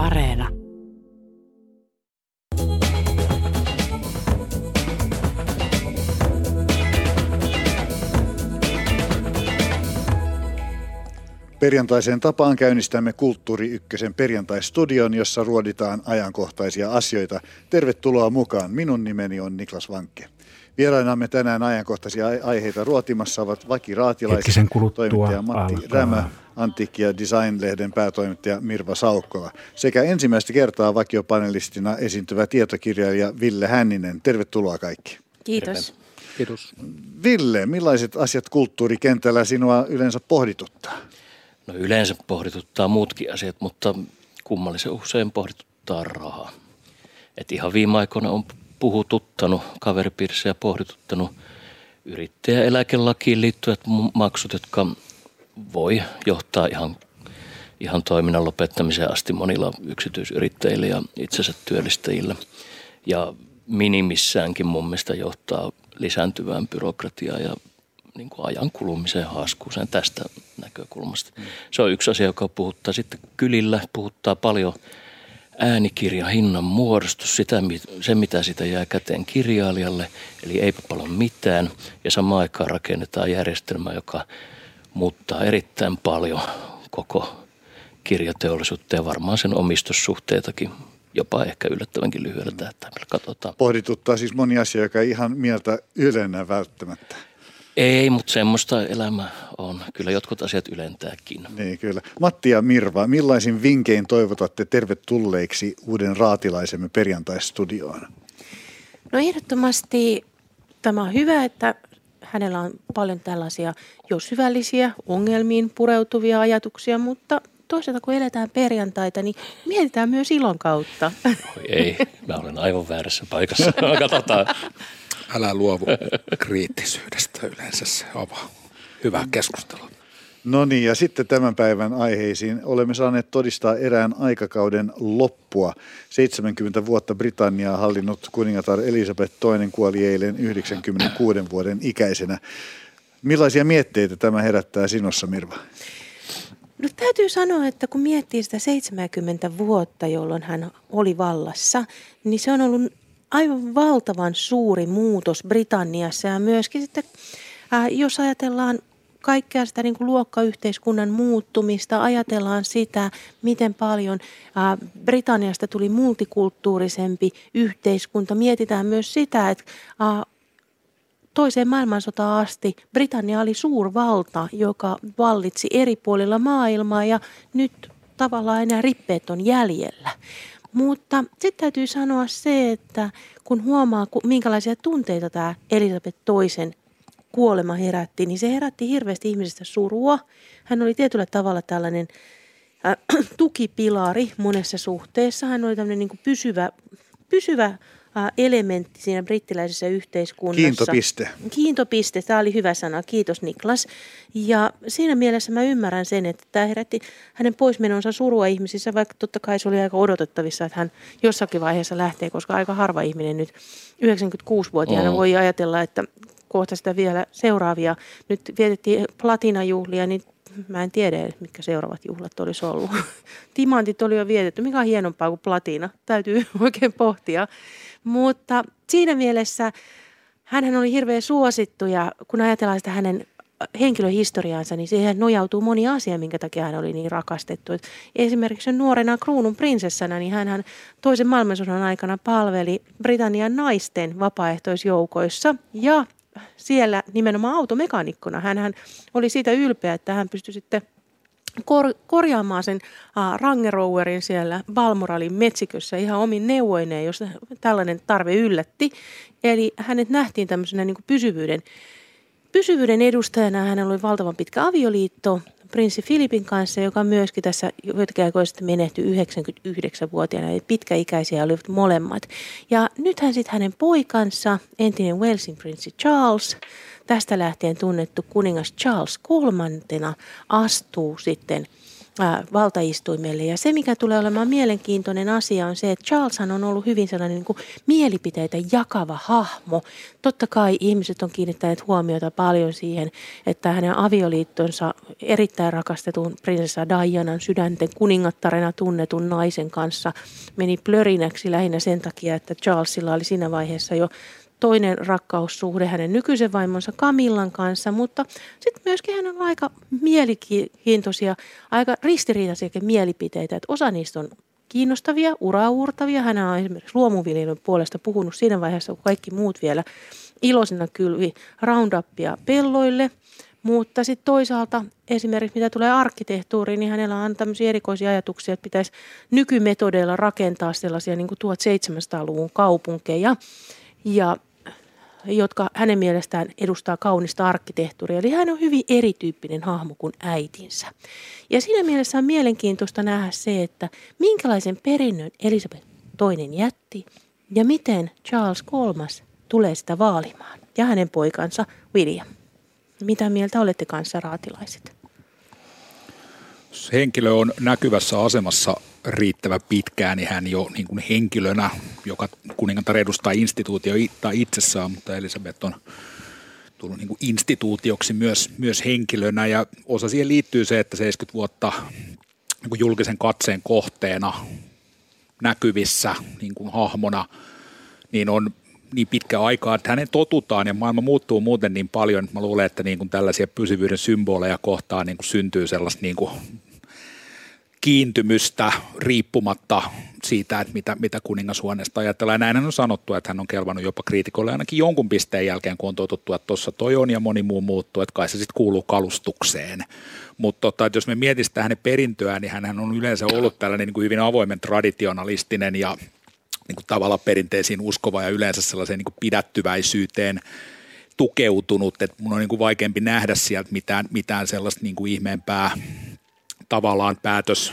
Areena. Perjantaiseen tapaan käynnistämme Kulttuuri Ykkösen perjantaistudion, jossa ruoditaan ajankohtaisia asioita. Tervetuloa mukaan. Minun nimeni on Niklas Vankke. Vierainamme tänään ajankohtaisia aiheita ruotimassa ovat Vaki Raatilaisen toimittaja Matti alkaa. Rämä, Antiikki- ja Design-lehden päätoimittaja Mirva Saukkola sekä ensimmäistä kertaa vakiopanelistina esiintyvä tietokirjailija Ville Hänninen. Tervetuloa kaikki. Kiitos. Kiitos. Ville, millaiset asiat kulttuurikentällä sinua yleensä pohdituttaa? No yleensä pohdituttaa muutkin asiat, mutta kummallisen usein pohdituttaa rahaa. Et ihan viime aikoina on puhututtanut kaveripiirissä pohdituttanut yrittäjäeläkelakiin liittyvät maksut, jotka voi johtaa ihan, ihan toiminnan lopettamiseen asti monilla yksityisyrittäjillä ja itsensä työllistäjillä. Ja minimissäänkin mun mielestä johtaa lisääntyvään byrokratiaan ja niin kuin ajan kulumiseen haaskuuseen tästä näkökulmasta. Se on yksi asia, joka puhuttaa. Sitten kylillä puhuttaa paljon äänikirjan hinnan muodostus, sitä, se mitä sitä jää käteen kirjailijalle, eli ei paljon mitään. Ja samaan aikaan rakennetaan järjestelmä, joka muuttaa erittäin paljon koko kirjateollisuutta ja varmaan sen omistussuhteitakin jopa ehkä yllättävänkin lyhyellä tähtäimellä. Katsotaan. Pohdituttaa siis moni asia, joka ei ihan mieltä ylennä välttämättä. Ei, mutta semmoista elämä on. Kyllä jotkut asiat ylentääkin. Niin, kyllä. Matti ja Mirva, millaisin vinkein toivotatte tervetulleiksi uuden raatilaisemme perjantaistudioon? No ehdottomasti tämä on hyvä, että hänellä on paljon tällaisia jo syvällisiä ongelmiin pureutuvia ajatuksia, mutta toisaalta kun eletään perjantaita, niin mietitään myös ilon kautta. Oi ei, mä olen aivan väärässä paikassa. Katsotaan. Älä luovu kriittisyydestä yleensä, se on hyvä keskustelu. No niin, ja sitten tämän päivän aiheisiin. Olemme saaneet todistaa erään aikakauden loppua. 70 vuotta Britanniaa hallinnut kuningatar Elisabeth II kuoli eilen 96 vuoden ikäisenä. Millaisia mietteitä tämä herättää sinussa, Mirva? No täytyy sanoa, että kun miettii sitä 70 vuotta, jolloin hän oli vallassa, niin se on ollut aivan valtavan suuri muutos Britanniassa ja myöskin sitten, ää, jos ajatellaan kaikkea sitä niin kuin luokkayhteiskunnan muuttumista, ajatellaan sitä, miten paljon ää, Britanniasta tuli multikulttuurisempi yhteiskunta. Mietitään myös sitä, että ää, toiseen maailmansotaan asti Britannia oli suurvalta, joka vallitsi eri puolilla maailmaa ja nyt tavallaan enää rippeet on jäljellä. Mutta sitten täytyy sanoa se, että kun huomaa, minkälaisia tunteita tämä Elisabeth toisen kuolema herätti, niin se herätti hirveästi ihmisistä surua. Hän oli tietyllä tavalla tällainen äh, tukipilari monessa suhteessa. Hän oli tämmöinen niin pysyvä, pysyvä elementti siinä brittiläisessä yhteiskunnassa. Kiintopiste. Kiintopiste, tämä oli hyvä sana. Kiitos Niklas. Ja siinä mielessä mä ymmärrän sen, että tämä herätti hänen poismenonsa surua ihmisissä, vaikka totta kai se oli aika odotettavissa, että hän jossakin vaiheessa lähtee, koska aika harva ihminen nyt 96-vuotiaana oh. voi ajatella, että kohta sitä vielä seuraavia. Nyt vietettiin platinajuhlia, niin mä en tiedä, mitkä seuraavat juhlat olisi ollut. Timantit oli jo vietetty. Mikä on hienompaa kuin platina? Täytyy oikein pohtia. Mutta siinä mielessä hän oli hirveän suosittu ja kun ajatellaan sitä hänen henkilöhistoriaansa, niin siihen nojautuu moni asia, minkä takia hän oli niin rakastettu. Et esimerkiksi nuorena kruunun prinsessana, niin hän toisen maailmansodan aikana palveli Britannian naisten vapaaehtoisjoukoissa ja siellä nimenomaan automekanikkona. Hän oli siitä ylpeä, että hän pystyi sitten kor- korjaamaan sen uh, Rangerowerin siellä Balmoralin metsikössä ihan omin neuvoineen, jos tällainen tarve yllätti. Eli hänet nähtiin tämmöisenä niin pysyvyyden, pysyvyyden edustajana. Hänellä oli valtavan pitkä avioliitto prinssi Filipin kanssa, joka myöskin tässä joitakin aikoja sitten menehtyi 99-vuotiaana. Eli pitkäikäisiä olivat molemmat. Ja nythän sitten hänen poikansa, entinen Walesin prinssi Charles, tästä lähtien tunnettu kuningas Charles kolmantena astuu sitten valtaistuimelle. Ja se, mikä tulee olemaan mielenkiintoinen asia, on se, että Charleshan on ollut hyvin sellainen niin kuin mielipiteitä jakava hahmo. Totta kai ihmiset on kiinnittäneet huomiota paljon siihen, että hänen avioliittonsa erittäin rakastetun prinsessa Dianan sydänten kuningattarena tunnetun naisen kanssa meni plörinäksi lähinnä sen takia, että Charlesilla oli siinä vaiheessa jo toinen rakkaussuhde hänen nykyisen vaimonsa Kamillan kanssa, mutta sitten myöskin hän on aika mielenkiintoisia, aika ristiriitaisia mielipiteitä, että osa niistä on kiinnostavia, uraurtavia. Hän on esimerkiksi luomuviljelyn puolesta puhunut siinä vaiheessa, kun kaikki muut vielä iloisena kylvi Roundupia pelloille. Mutta sitten toisaalta esimerkiksi mitä tulee arkkitehtuuriin, niin hänellä on tämmöisiä erikoisia ajatuksia, että pitäisi nykymetodeilla rakentaa sellaisia niin kuin 1700-luvun kaupunkeja. Ja jotka hänen mielestään edustaa kaunista arkkitehtuuria. Eli hän on hyvin erityyppinen hahmo kuin äitinsä. Ja siinä mielessä on mielenkiintoista nähdä se, että minkälaisen perinnön Elisabeth toinen jätti ja miten Charles kolmas tulee sitä vaalimaan ja hänen poikansa William. Mitä mieltä olette kanssa raatilaiset? Henkilö on näkyvässä asemassa riittävä pitkään, niin hän jo niin kuin henkilönä, joka kuningatar edustaa instituutioita itsessään, mutta Elisabeth on tullut niin kuin instituutioksi myös, myös henkilönä. Ja osa siihen liittyy se, että 70 vuotta niin kuin julkisen katseen kohteena näkyvissä niin kuin hahmona, niin on niin pitkä aikaa, että hänen totutaan ja maailma muuttuu muuten niin paljon, että mä luulen, että niin kuin tällaisia pysyvyyden symboleja kohtaan niin kuin syntyy sellaista niin kuin kiintymystä riippumatta siitä, että mitä, mitä kuningashuoneesta ajatellaan. Näin on sanottu, että hän on kelvannut jopa kriitikolle ainakin jonkun pisteen jälkeen, kun on totuttu, että tuossa toi on ja moni muu muuttuu, että kai se sitten kuuluu kalustukseen. Mutta tota, jos me mietitään hänen perintöään, niin hän on yleensä ollut tällainen niin kuin hyvin avoimen traditionalistinen ja niin kuin tavallaan perinteisiin uskova ja yleensä sellaiseen niin kuin pidättyväisyyteen tukeutunut, että mun on niin kuin vaikeampi nähdä sieltä mitään, mitään sellaista niin kuin ihmeempää tavallaan päätös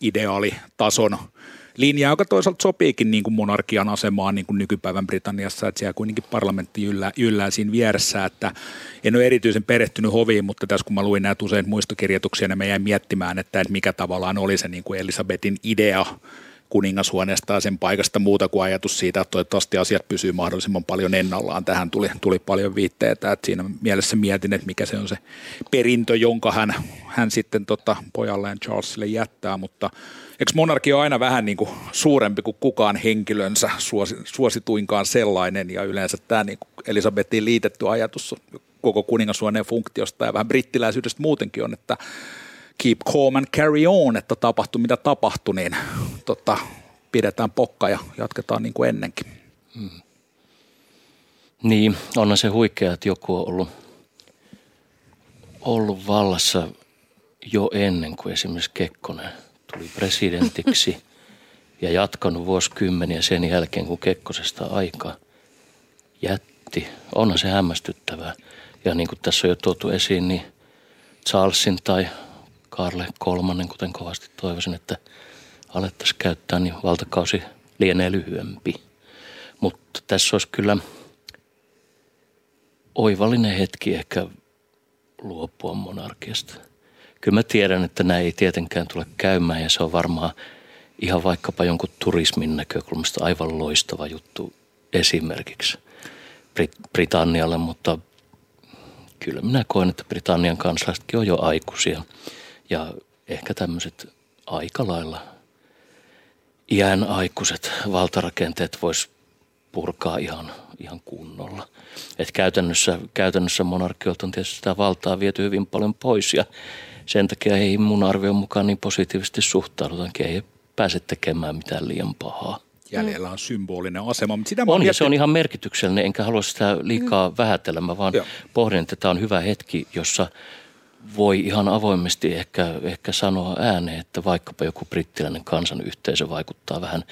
ideaalitason linja, joka toisaalta sopiikin niin kuin monarkian asemaan niin kuin nykypäivän Britanniassa, että siellä kuitenkin parlamentti yllää, yllää siinä vieressä, että en ole erityisen perehtynyt hoviin, mutta tässä kun mä luin näitä usein muistokirjoituksia, niin mä jäin miettimään, että, että mikä tavallaan oli se niin kuin Elisabetin idea kuningashuoneesta ja sen paikasta muuta kuin ajatus siitä, että toivottavasti asiat pysyy mahdollisimman paljon ennallaan. Tähän tuli, tuli paljon viitteitä, että siinä mielessä mietin, että mikä se on se perintö, jonka hän, hän sitten tota pojalleen Charlesille jättää, mutta eikö monarki ole aina vähän niin kuin suurempi kuin kukaan henkilönsä, suosi, suosituinkaan sellainen ja yleensä tämä niin Elisabetiin liitetty ajatus koko kuningashuoneen funktiosta ja vähän brittiläisyydestä muutenkin on, että keep calm and carry on, että tapahtui mitä tapahtui, niin tota, pidetään pokka ja jatketaan niin kuin ennenkin. Hmm. Niin, onhan se huikea, että joku on ollut, ollut vallassa jo ennen kuin esimerkiksi Kekkonen tuli presidentiksi ja jatkanut vuosikymmeniä sen jälkeen, kun Kekkosesta aika jätti. Onhan se hämmästyttävää. Ja niin kuin tässä on jo tuotu esiin, niin Charlesin tai Karle kolmannen, kuten kovasti toivoisin, että alettaisiin käyttää, niin valtakausi lienee lyhyempi. Mutta tässä olisi kyllä oivallinen hetki ehkä luopua monarkiasta. Kyllä mä tiedän, että näin ei tietenkään tule käymään ja se on varmaan ihan vaikkapa jonkun turismin näkökulmasta aivan loistava juttu esimerkiksi Brit- Britannialle, mutta kyllä minä koen, että Britannian kansalaisetkin on jo aikuisia – ja ehkä tämmöiset aika lailla iän aikuiset valtarakenteet vois purkaa ihan, ihan kunnolla. Et käytännössä, käytännössä monarkiolta on tietysti sitä valtaa viety hyvin paljon pois ja sen takia ei mun arvion mukaan niin positiivisesti suhtaudutankin. Ei pääse tekemään mitään liian pahaa. Jäljellä on symbolinen asema. Mutta sitä on, ja se on ihan merkityksellinen, enkä halua sitä liikaa mm. vähätellä. Mä vaan Joo. pohdin, että tämä on hyvä hetki, jossa – voi ihan avoimesti ehkä, ehkä sanoa ääneen, että vaikkapa joku brittiläinen kansanyhteisö vaikuttaa vähän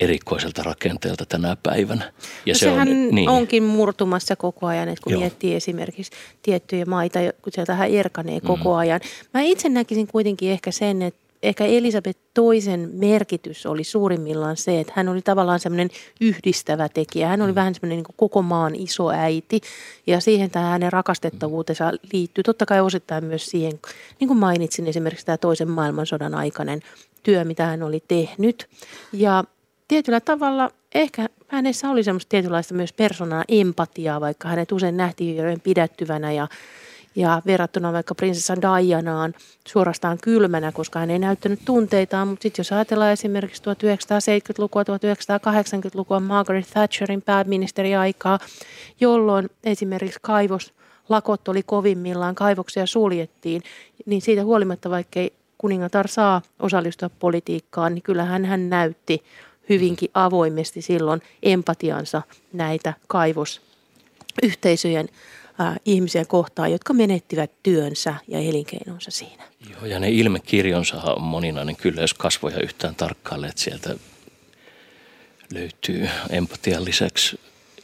erikoiselta rakenteelta tänä päivänä. Ja no se sehän on, niin. onkin murtumassa koko ajan, että kun Joo. miettii esimerkiksi tiettyjä maita, kun sieltä erkanee koko mm. ajan. Mä itse näkisin kuitenkin ehkä sen, että ehkä Elisabeth toisen merkitys oli suurimmillaan se, että hän oli tavallaan semmoinen yhdistävä tekijä. Hän oli mm. vähän semmoinen niin koko maan iso äiti ja siihen tämä hänen rakastettavuutensa liittyy totta kai osittain myös siihen, niin kuin mainitsin esimerkiksi tämä toisen maailmansodan aikainen työ, mitä hän oli tehnyt. Ja tietyllä tavalla ehkä hänessä oli semmoista tietynlaista myös persoonaa empatiaa, vaikka hänet usein nähtiin pidättyvänä ja ja verrattuna vaikka prinsessa Dianaan suorastaan kylmänä, koska hän ei näyttänyt tunteitaan. Mutta sitten jos ajatellaan esimerkiksi 1970-lukua, 1980-lukua Margaret Thatcherin pääministeriaikaa, jolloin esimerkiksi kaivos lakot oli kovimmillaan, kaivoksia suljettiin, niin siitä huolimatta, vaikkei kuningatar saa osallistua politiikkaan, niin kyllähän hän näytti hyvinkin avoimesti silloin empatiansa näitä kaivosyhteisöjen ihmisiä kohtaan, jotka menettivät työnsä ja elinkeinonsa siinä. Joo, ja ne ilmekirjonsa on moninainen kyllä, jos kasvoja yhtään tarkkailee, että sieltä löytyy empatian lisäksi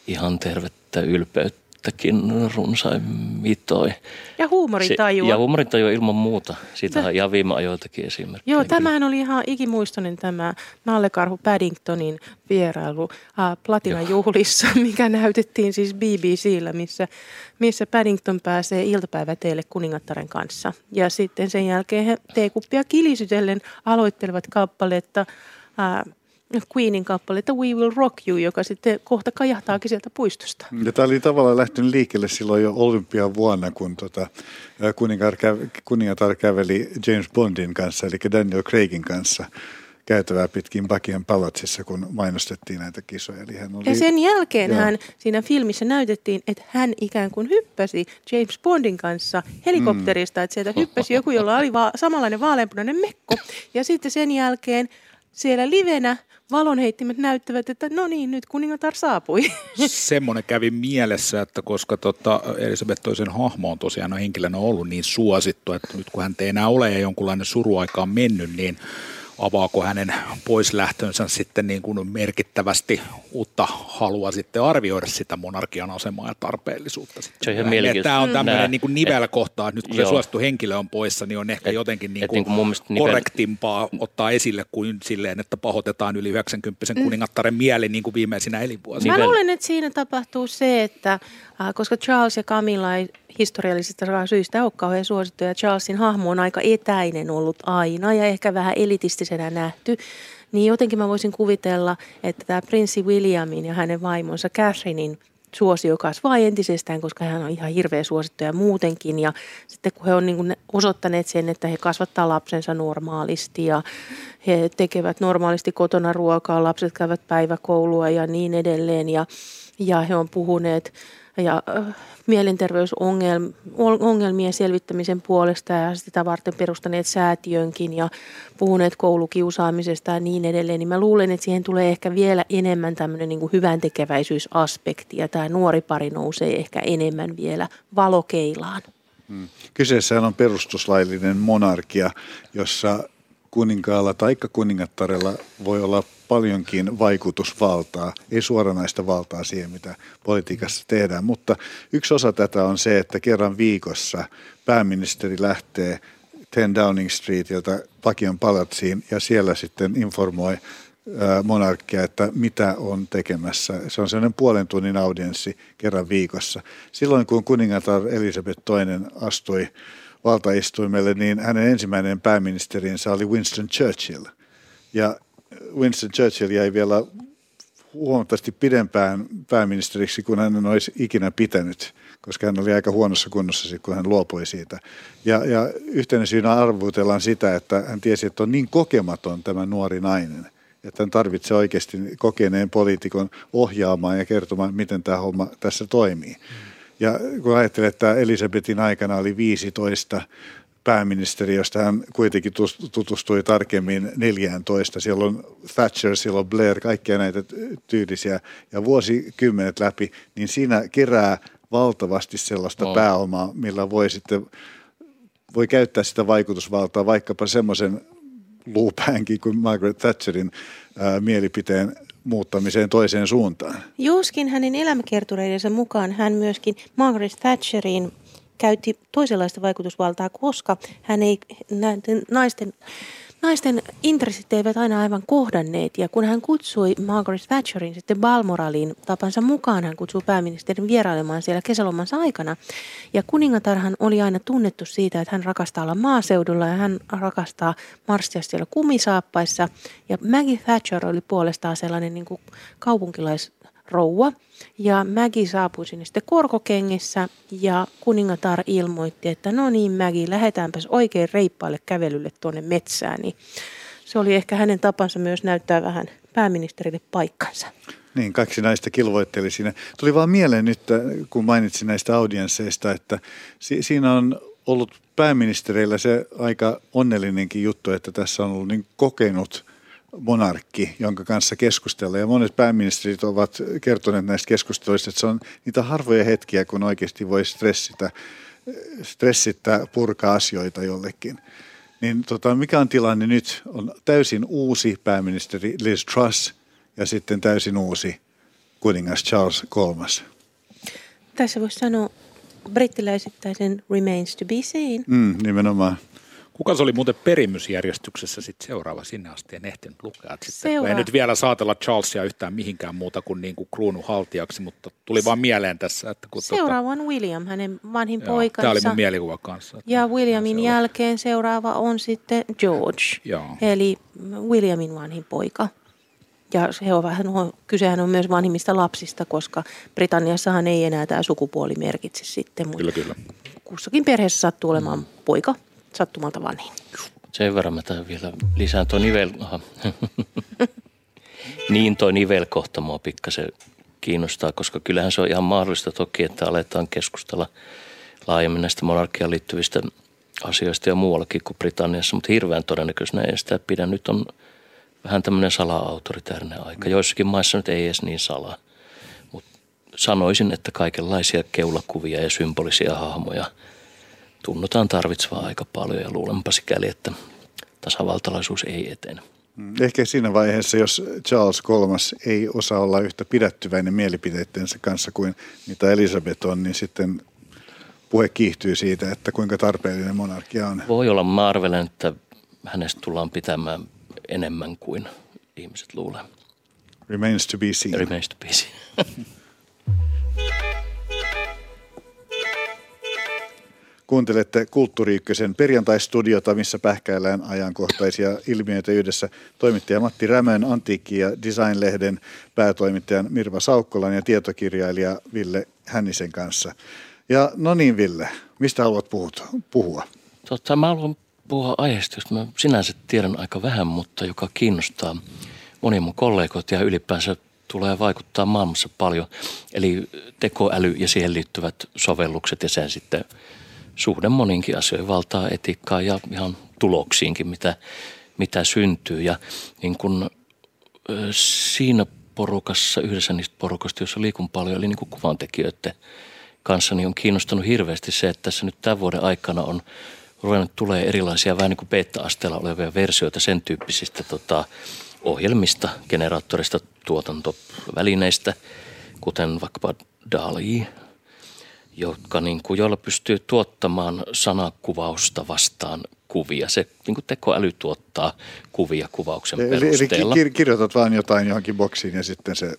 ihan tervettä ylpeyttä siitäkin runsain mitoi. Ja huumorintajua. ja huumorintajua ilman muuta. Siitä on ihan viime ajoiltakin esimerkkejä. Joo, tämähän oli ihan ikimuistoinen tämä Nallekarhu Paddingtonin vierailu äh, Platinajuhlissa, mikä näytettiin siis BBCllä, missä, missä Paddington pääsee iltapäiväteelle kuningattaren kanssa. Ja sitten sen jälkeen he teekuppia kilisytellen aloittelevat kappaletta äh, Queenin kappaletta We Will Rock You, joka sitten kohta kajahtaakin sieltä puistosta. Ja tämä oli tavallaan lähtenyt liikkeelle silloin jo olympian vuonna, kun tota, kuningatar, käveli, kuningatar käveli James Bondin kanssa, eli Daniel Craigin kanssa käytävää pitkin Buckingham Palatsissa, kun mainostettiin näitä kisoja. Eli hän oli, ja sen jälkeen joo. hän siinä filmissä näytettiin, että hän ikään kuin hyppäsi James Bondin kanssa helikopterista, mm. että sieltä hyppäsi joku, jolla oli va- samanlainen vaaleanpunainen mekko. Ja sitten sen jälkeen siellä livenä valonheittimet näyttävät, että no niin, nyt kuningatar saapui. Semmoinen kävi mielessä, että koska tota Elisabeth toisen hahmo on tosiaan henkilönä ollut niin suosittu, että nyt kun hän ei enää ole ja jonkunlainen suruaika on mennyt, niin avaako hänen poislähtönsä sitten niin kuin merkittävästi uutta halua sitten arvioida sitä monarkian asemaa ja tarpeellisuutta. Sitten. Se on ihan Tämä on tämmöinen niin kuin nivelkohta, että nyt kun joo. se suosittu henkilö on poissa, niin on ehkä et, jotenkin niin kuin niin kuin korrektimpaa nivel... ottaa esille kuin silleen, että pahoitetaan yli 90 mm. kuningattaren mieli niin kuin viimeisinä elinvuosina. Mä luulen, että siinä tapahtuu se, että äh, koska Charles ja Camilla ei historiallisista syistä ole kauhean suosittu ja Charlesin hahmo on aika etäinen ollut aina ja ehkä vähän elitistisenä nähty, niin jotenkin mä voisin kuvitella, että tämä prinssi Williamin ja hänen vaimonsa Catherinein suosio kasvaa entisestään, koska hän on ihan hirveä suosittu ja muutenkin. Ja sitten kun he on niin osoittaneet sen, että he kasvattaa lapsensa normaalisti ja he tekevät normaalisti kotona ruokaa, lapset käyvät päiväkoulua ja niin edelleen. Ja, ja he on puhuneet ja mielenterveysongelmien selvittämisen puolesta ja sitä varten perustaneet säätiönkin ja puhuneet koulukiusaamisesta ja niin edelleen, niin mä luulen, että siihen tulee ehkä vielä enemmän tämmöinen niin hyvän tekeväisyysaspekti ja tämä nuori pari nousee ehkä enemmän vielä valokeilaan. Hmm. Kyseessä on perustuslaillinen monarkia, jossa kuninkaalla tai kuningattarella voi olla paljonkin vaikutusvaltaa, ei suoranaista valtaa siihen, mitä politiikassa tehdään. Mutta yksi osa tätä on se, että kerran viikossa pääministeri lähtee 10 Downing Streetiltä Pakion palatsiin ja siellä sitten informoi monarkkia, että mitä on tekemässä. Se on sellainen puolen tunnin audienssi kerran viikossa. Silloin kun kuningatar Elisabeth II astui valtaistuimelle, niin hänen ensimmäinen pääministerinsä oli Winston Churchill. Ja Winston Churchill jäi vielä huomattavasti pidempään pääministeriksi kuin hän olisi ikinä pitänyt, koska hän oli aika huonossa kunnossa, kun hän luopui siitä. Ja, ja yhtenä syynä arvuutellaan sitä, että hän tiesi, että on niin kokematon tämä nuori nainen, että hän tarvitsee oikeasti kokeneen poliitikon ohjaamaan ja kertomaan, miten tämä homma tässä toimii. Ja kun ajattelee, että Elisabetin aikana oli 15 pääministeri, josta hän kuitenkin tutustui tarkemmin 14. Siellä on Thatcher, siellä on Blair, kaikkia näitä tyylisiä ja vuosikymmenet läpi, niin siinä kerää valtavasti sellaista no. pääomaa, millä voi sitten voi käyttää sitä vaikutusvaltaa vaikkapa semmoisen luupäänkin kuin Margaret Thatcherin ää, mielipiteen muuttamiseen toiseen suuntaan. Joskin hänen elämäkertureidensa mukaan hän myöskin Margaret Thatcherin käytti toisenlaista vaikutusvaltaa, koska hän ei näiden naisten naisten intressit eivät aina aivan kohdanneet. Ja kun hän kutsui Margaret Thatcherin sitten Balmoraliin tapansa mukaan, hän kutsui pääministerin vierailemaan siellä kesälomansa aikana. Ja kuningatarhan oli aina tunnettu siitä, että hän rakastaa olla maaseudulla ja hän rakastaa marssia siellä kumisaappaissa. Ja Maggie Thatcher oli puolestaan sellainen niin kuin kaupunkilaisrouva. Ja Maggie saapui sinne sitten korkokengissä ja kuningatar ilmoitti, että no niin Maggie, lähdetäänpäs oikein reippaalle kävelylle tuonne metsään. Niin se oli ehkä hänen tapansa myös näyttää vähän pääministerille paikkansa. Niin, kaksi naista kilvoitteli siinä. Tuli vaan mieleen nyt, kun mainitsin näistä audiensseista, että si- siinä on ollut pääministereillä se aika onnellinenkin juttu, että tässä on ollut niin kokenut monarkki, jonka kanssa keskustella. Ja monet pääministerit ovat kertoneet näistä keskusteluista, että se on niitä harvoja hetkiä, kun oikeasti voi stressitä, stressittää purkaa asioita jollekin. Niin tota, mikä on tilanne nyt? On täysin uusi pääministeri Liz Truss ja sitten täysin uusi kuningas Charles III. Tässä voisi sanoa brittiläisittäisen remains to be seen. Mm, nimenomaan. Kuka se oli muuten perimysjärjestyksessä sitten seuraava? Sinne asti en ehtinyt lukea. Sitten, Seuraava. en nyt vielä saatella Charlesia yhtään mihinkään muuta kuin, niin kuin kruununhaltijaksi, mutta tuli vaan mieleen tässä. Että kun Seuraava on William, hänen vanhin tota, poikansa. Tämä oli mun mielikuva kanssa. Ja Williamin se oli. jälkeen seuraava on sitten George, Joo. eli Williamin vanhin poika. Ja se on vähän, kysehän on myös vanhimmista lapsista, koska Britanniassahan ei enää tämä sukupuoli merkitse sitten. Kyllä, kyllä. Kussakin perheessä sattuu olemaan poika sattumalta vanhin. Sen verran mä tähän vielä lisään tuo nivel... Niin toi nivelkohta mua pikkasen kiinnostaa, koska kyllähän se on ihan mahdollista toki, että aletaan keskustella laajemmin näistä monarkiaan liittyvistä asioista ja muuallakin kuin Britanniassa, mutta hirveän todennäköisenä ei sitä pidä. Nyt on vähän tämmöinen sala-autoritäärinen aika. Joissakin maissa nyt ei edes niin salaa. Mutta sanoisin, että kaikenlaisia keulakuvia ja symbolisia hahmoja tunnutaan tarvitsevaa aika paljon ja luulenpa sikäli, että tasavaltalaisuus ei etene. Mm, Ehkä siinä vaiheessa, jos Charles III ei osaa olla yhtä pidättyväinen mielipiteittensä kanssa kuin mitä Elisabeth on, niin sitten puhe kiihtyy siitä, että kuinka tarpeellinen monarkia on. Voi olla, mä arvelen, että hänestä tullaan pitämään enemmän kuin ihmiset luulee. Remains to be seen. Remains to be seen. Kuuntelette Kulttuuri Ykkösen perjantaistudiota, missä pähkäillään ajankohtaisia ilmiöitä yhdessä toimittaja Matti Rämön, Antiikki- ja Design-lehden päätoimittajan Mirva Saukkolan ja tietokirjailija Ville Hännisen kanssa. Ja no niin Ville, mistä haluat puhuta, puhua? Totta, mä haluan puhua aiheesta, josta mä sinänsä tiedän aika vähän, mutta joka kiinnostaa monia mun kollegoita ja ylipäänsä tulee vaikuttaa maailmassa paljon. Eli tekoäly ja siihen liittyvät sovellukset ja sen sitten suhde moninkin asioihin, valtaa, etiikkaa ja ihan tuloksiinkin, mitä, mitä syntyy. Ja niin kun, siinä porukassa, yhdessä niistä porukasta, jossa liikun paljon, eli niin kuin kuvantekijöiden kanssa, niin on kiinnostanut hirveästi se, että tässä nyt tämän vuoden aikana on ruvennut tulee erilaisia vähän niin kuin beta-asteella olevia versioita sen tyyppisistä tota, ohjelmista, generaattorista, tuotantovälineistä, kuten vaikkapa DALI, jotka niin kuin, joilla pystyy tuottamaan sanakuvausta vastaan kuvia. Se niin kuin tekoäly tuottaa kuvia kuvauksen Eli, eli perusteella. kir- kirjoitat vaan jotain johonkin boksiin ja sitten se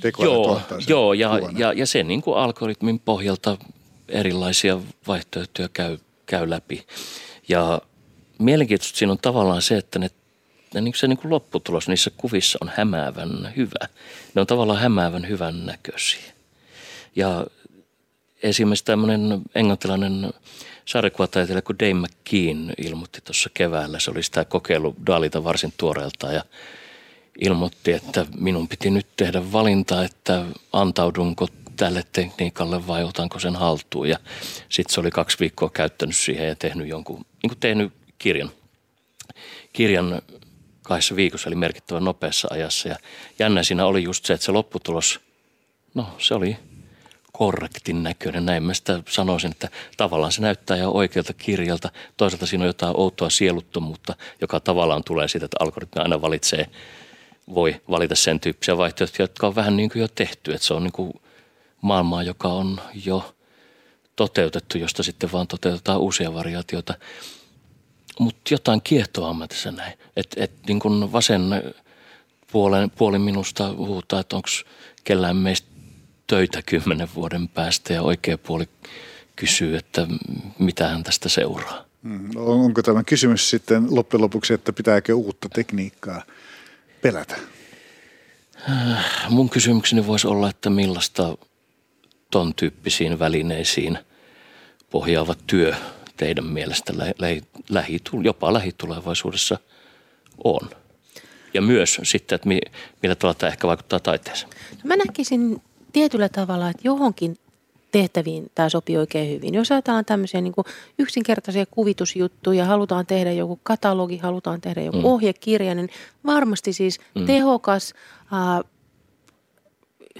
tekoäly Joo, tuottaa sen joo ja, ja, ja sen niin kuin algoritmin pohjalta erilaisia vaihtoehtoja käy, käy läpi. Ja mielenkiintoista siinä on tavallaan se, että ne, ne niin se niin kuin lopputulos niissä kuvissa on hämäävän hyvä. Ne on tavallaan hämäävän hyvän näköisiä. Ja esimerkiksi tämmöinen englantilainen sarjakuvataiteilija kuin Dave McKean ilmoitti tuossa keväällä. Se oli sitä kokeilu Dalita varsin tuoreeltaan ja ilmoitti, että minun piti nyt tehdä valinta, että antaudunko tälle tekniikalle vai otanko sen haltuun. Ja sitten se oli kaksi viikkoa käyttänyt siihen ja tehnyt jonkun, niin kuin tehnyt kirjan. Kirjan kahdessa viikossa, eli merkittävän nopeassa ajassa. Ja jännä siinä oli just se, että se lopputulos, no se oli korrektin näköinen. Näin mä sitä sanoisin, että tavallaan se näyttää jo oikealta kirjalta. Toisaalta siinä on jotain outoa sieluttomuutta, joka tavallaan tulee siitä, että algoritmi aina valitsee, voi valita sen tyyppisiä vaihtoehtoja, jotka on vähän niin kuin jo tehty. Että se on niin kuin maailmaa, joka on jo toteutettu, josta sitten vaan toteutetaan uusia variaatioita. mutta jotain kiehtoa mä tässä näin. Että et, niin kuin vasen puolen, puoli minusta huutaa, että onko kellään meistä töitä kymmenen vuoden päästä ja oikea puoli kysyy, että mitä hän tästä seuraa. Mm, onko tämä kysymys sitten loppujen lopuksi, että pitääkö uutta tekniikkaa pelätä? Mun kysymykseni voisi olla, että millaista ton tyyppisiin välineisiin pohjaava työ teidän mielestä lä- lä- lähitu- jopa lähitulevaisuudessa on? Ja myös sitten, että mi- millä tavalla tämä ehkä vaikuttaa taiteeseen. No mä näkisin tietyllä tavalla, että johonkin tehtäviin tämä sopii oikein hyvin. Jos ajatellaan tämmöisiä niin yksinkertaisia kuvitusjuttuja, halutaan tehdä joku katalogi, halutaan tehdä joku mm. ohjekirja, niin varmasti siis mm. tehokas, äh,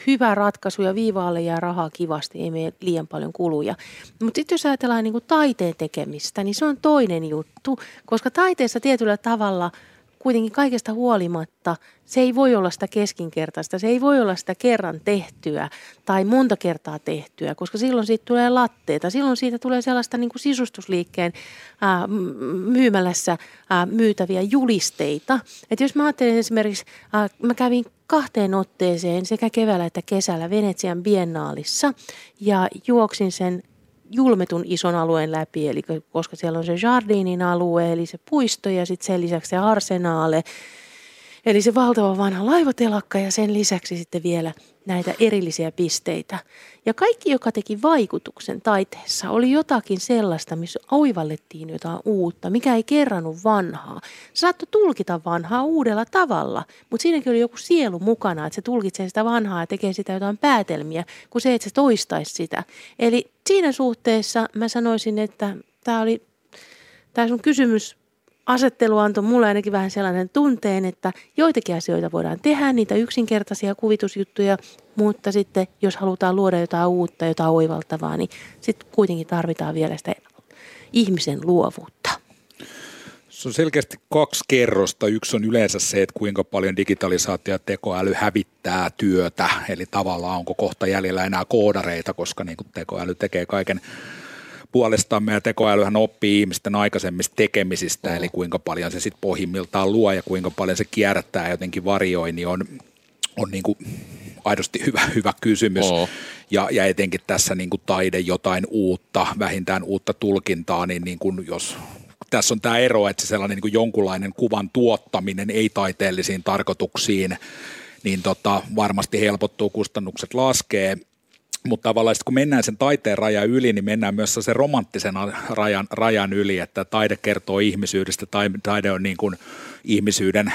hyvä ratkaisu ja viivaalle jää rahaa kivasti, ei mene liian paljon kuluja. Mutta sitten jos ajatellaan niin taiteen tekemistä, niin se on toinen juttu, koska taiteessa tietyllä tavalla – kuitenkin kaikesta huolimatta se ei voi olla sitä keskinkertaista, se ei voi olla sitä kerran tehtyä tai monta kertaa tehtyä, koska silloin siitä tulee latteita, silloin siitä tulee sellaista niin kuin sisustusliikkeen ää, myymälässä ää, myytäviä julisteita. Et jos mä ajattelen esimerkiksi, ää, mä kävin kahteen otteeseen sekä keväällä että kesällä Venetsian biennaalissa ja juoksin sen julmetun ison alueen läpi, eli koska siellä on se Jardinin alue, eli se puisto ja sitten sen lisäksi se arsenaale, eli se valtava vanha laivatelakka ja sen lisäksi sitten vielä näitä erillisiä pisteitä. Ja kaikki, joka teki vaikutuksen taiteessa, oli jotakin sellaista, missä oivallettiin jotain uutta, mikä ei kerrannut vanhaa. Se saattoi tulkita vanhaa uudella tavalla, mutta siinäkin oli joku sielu mukana, että se tulkitsee sitä vanhaa ja tekee sitä jotain päätelmiä, kuin se, että se toistaisi sitä. Eli siinä suhteessa mä sanoisin, että tämä oli tämä sun kysymys asettelu antoi mulle ainakin vähän sellainen tunteen, että joitakin asioita voidaan tehdä, niitä yksinkertaisia kuvitusjuttuja, mutta sitten jos halutaan luoda jotain uutta, jotain oivaltavaa, niin sitten kuitenkin tarvitaan vielä sitä ihmisen luovuutta. Se on selkeästi kaksi kerrosta. Yksi on yleensä se, että kuinka paljon digitalisaatio ja tekoäly hävittää työtä. Eli tavallaan onko kohta jäljellä enää koodareita, koska niin kuin tekoäly tekee kaiken puolestamme ja tekoälyhän oppii ihmisten aikaisemmista tekemisistä, eli kuinka paljon se sitten pohjimmiltaan luo ja kuinka paljon se kierrättää ja jotenkin varioi, niin on, on niin kuin aidosti hyvä, hyvä kysymys. Oh. Ja, ja etenkin tässä niin kuin taide jotain uutta, vähintään uutta tulkintaa, niin, niin kuin jos tässä on tämä ero, että se sellainen niin kuin jonkunlainen kuvan tuottaminen ei-taiteellisiin tarkoituksiin, niin tota, varmasti helpottuu, kustannukset laskee mutta tavallaan kun mennään sen taiteen rajan yli, niin mennään myös sen romanttisen rajan, rajan yli, että taide kertoo ihmisyydestä, taide on niin kuin ihmisyyden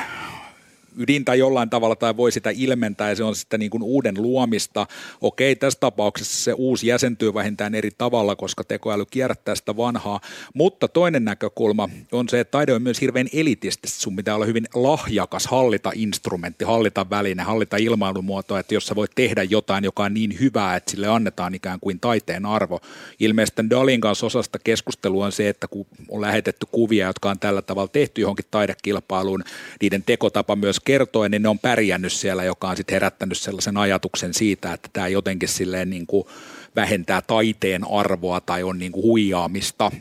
ydintä jollain tavalla tai voi sitä ilmentää ja se on sitten niin kuin uuden luomista. Okei, tässä tapauksessa se uusi jäsentyy vähintään eri tavalla, koska tekoäly kierrättää sitä vanhaa, mutta toinen näkökulma on se, että taide on myös hirveän elitististä. Sun pitää olla hyvin lahjakas hallita instrumentti, hallita väline, hallita ilmailumuoto, että jos sä voit tehdä jotain, joka on niin hyvää, että sille annetaan ikään kuin taiteen arvo. Ilmeisesti Dalin kanssa osasta keskustelua on se, että kun on lähetetty kuvia, jotka on tällä tavalla tehty johonkin taidekilpailuun, niiden tekotapa myös kertoen, niin ne on pärjännyt siellä, joka on sitten herättänyt sellaisen ajatuksen siitä, että tämä jotenkin silleen niin kuin vähentää taiteen arvoa tai on niin kuin huijaamista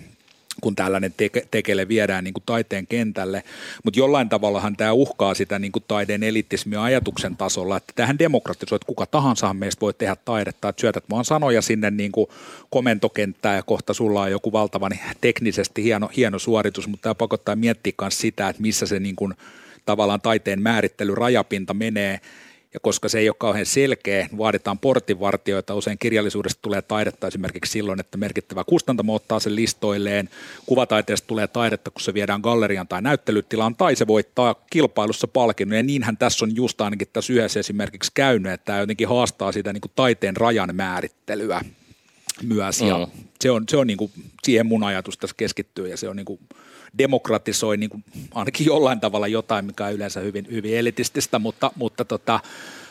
kun tällainen teke, tekele viedään niin kuin taiteen kentälle, mutta jollain tavallahan tämä uhkaa sitä niin kuin taideen elitismia ajatuksen tasolla, että tähän demokratisoi, että kuka tahansa meistä voi tehdä taidetta, että syötät vaan sanoja sinne niin kuin komentokenttään ja kohta sulla on joku valtavan teknisesti hieno, hieno suoritus, mutta tämä pakottaa miettiä myös sitä, että missä se niin kuin tavallaan taiteen määrittely, rajapinta menee, ja koska se ei ole kauhean selkeä, vaaditaan portinvartioita. Usein kirjallisuudesta tulee taidetta esimerkiksi silloin, että merkittävä kustantamo ottaa sen listoilleen. Kuvataiteesta tulee taidetta, kun se viedään gallerian tai näyttelytilaan, tai se voittaa kilpailussa palkinnon. Ja niinhän tässä on just ainakin tässä yhdessä esimerkiksi käynyt, että tämä jotenkin haastaa sitä niin kuin taiteen rajan määrittelyä myös. Ja mm. se on, se on niin kuin, siihen mun ajatus tässä keskittyy, ja se on niin kuin, demokratisoi niin kuin ainakin jollain tavalla jotain, mikä on yleensä hyvin, hyvin elitististä, mutta, mutta tota,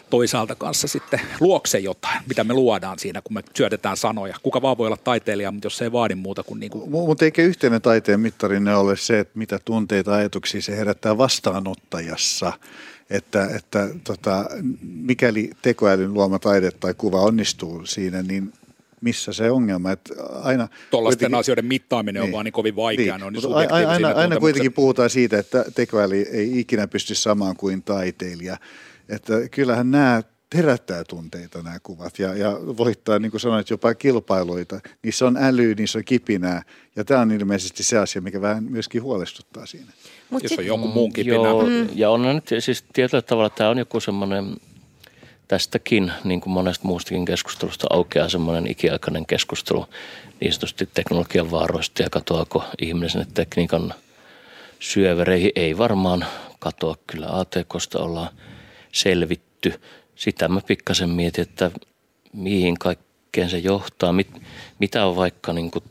toisaalta kanssa sitten luokse jotain, mitä me luodaan siinä, kun me syötetään sanoja. Kuka vaan voi olla taiteilija, mutta jos se ei vaadi muuta kuin... Niin kuin... Mutta eikä yhteinen taiteen mittarinne ole se, että mitä tunteita ajatuksia se herättää vastaanottajassa. Että, että tota, mikäli tekoälyn luoma taide tai kuva onnistuu siinä, niin missä se ongelma. Että aina Tuollaisten asioiden mittaaminen on niin, vaan niin kovin vaikeaa. Niin. niin aina, aina, aina kuitenkin puhutaan siitä, että tekoäly ei ikinä pysty samaan kuin taiteilija. Että kyllähän nämä herättää tunteita nämä kuvat ja, ja voittaa, niin kuin sanoit, jopa kilpailuita. Niissä on älyä, niissä on kipinää ja tämä on ilmeisesti se asia, mikä vähän myöskin huolestuttaa siinä. Mut Jos on joku muun kipinä. Joo, mm. ja on nyt siis tietyllä tavalla tämä on joku semmoinen tästäkin, niin kuin monesta muustakin keskustelusta, aukeaa semmoinen ikiaikainen keskustelu niin sanotusti teknologian vaaroista ja katoako ihminen sinne tekniikan syövereihin. Ei varmaan katoa, kyllä ATKsta ollaan selvitty. Sitä mä pikkasen mietin, että mihin kaikkeen se johtaa, mit, mitä on vaikka niin kuin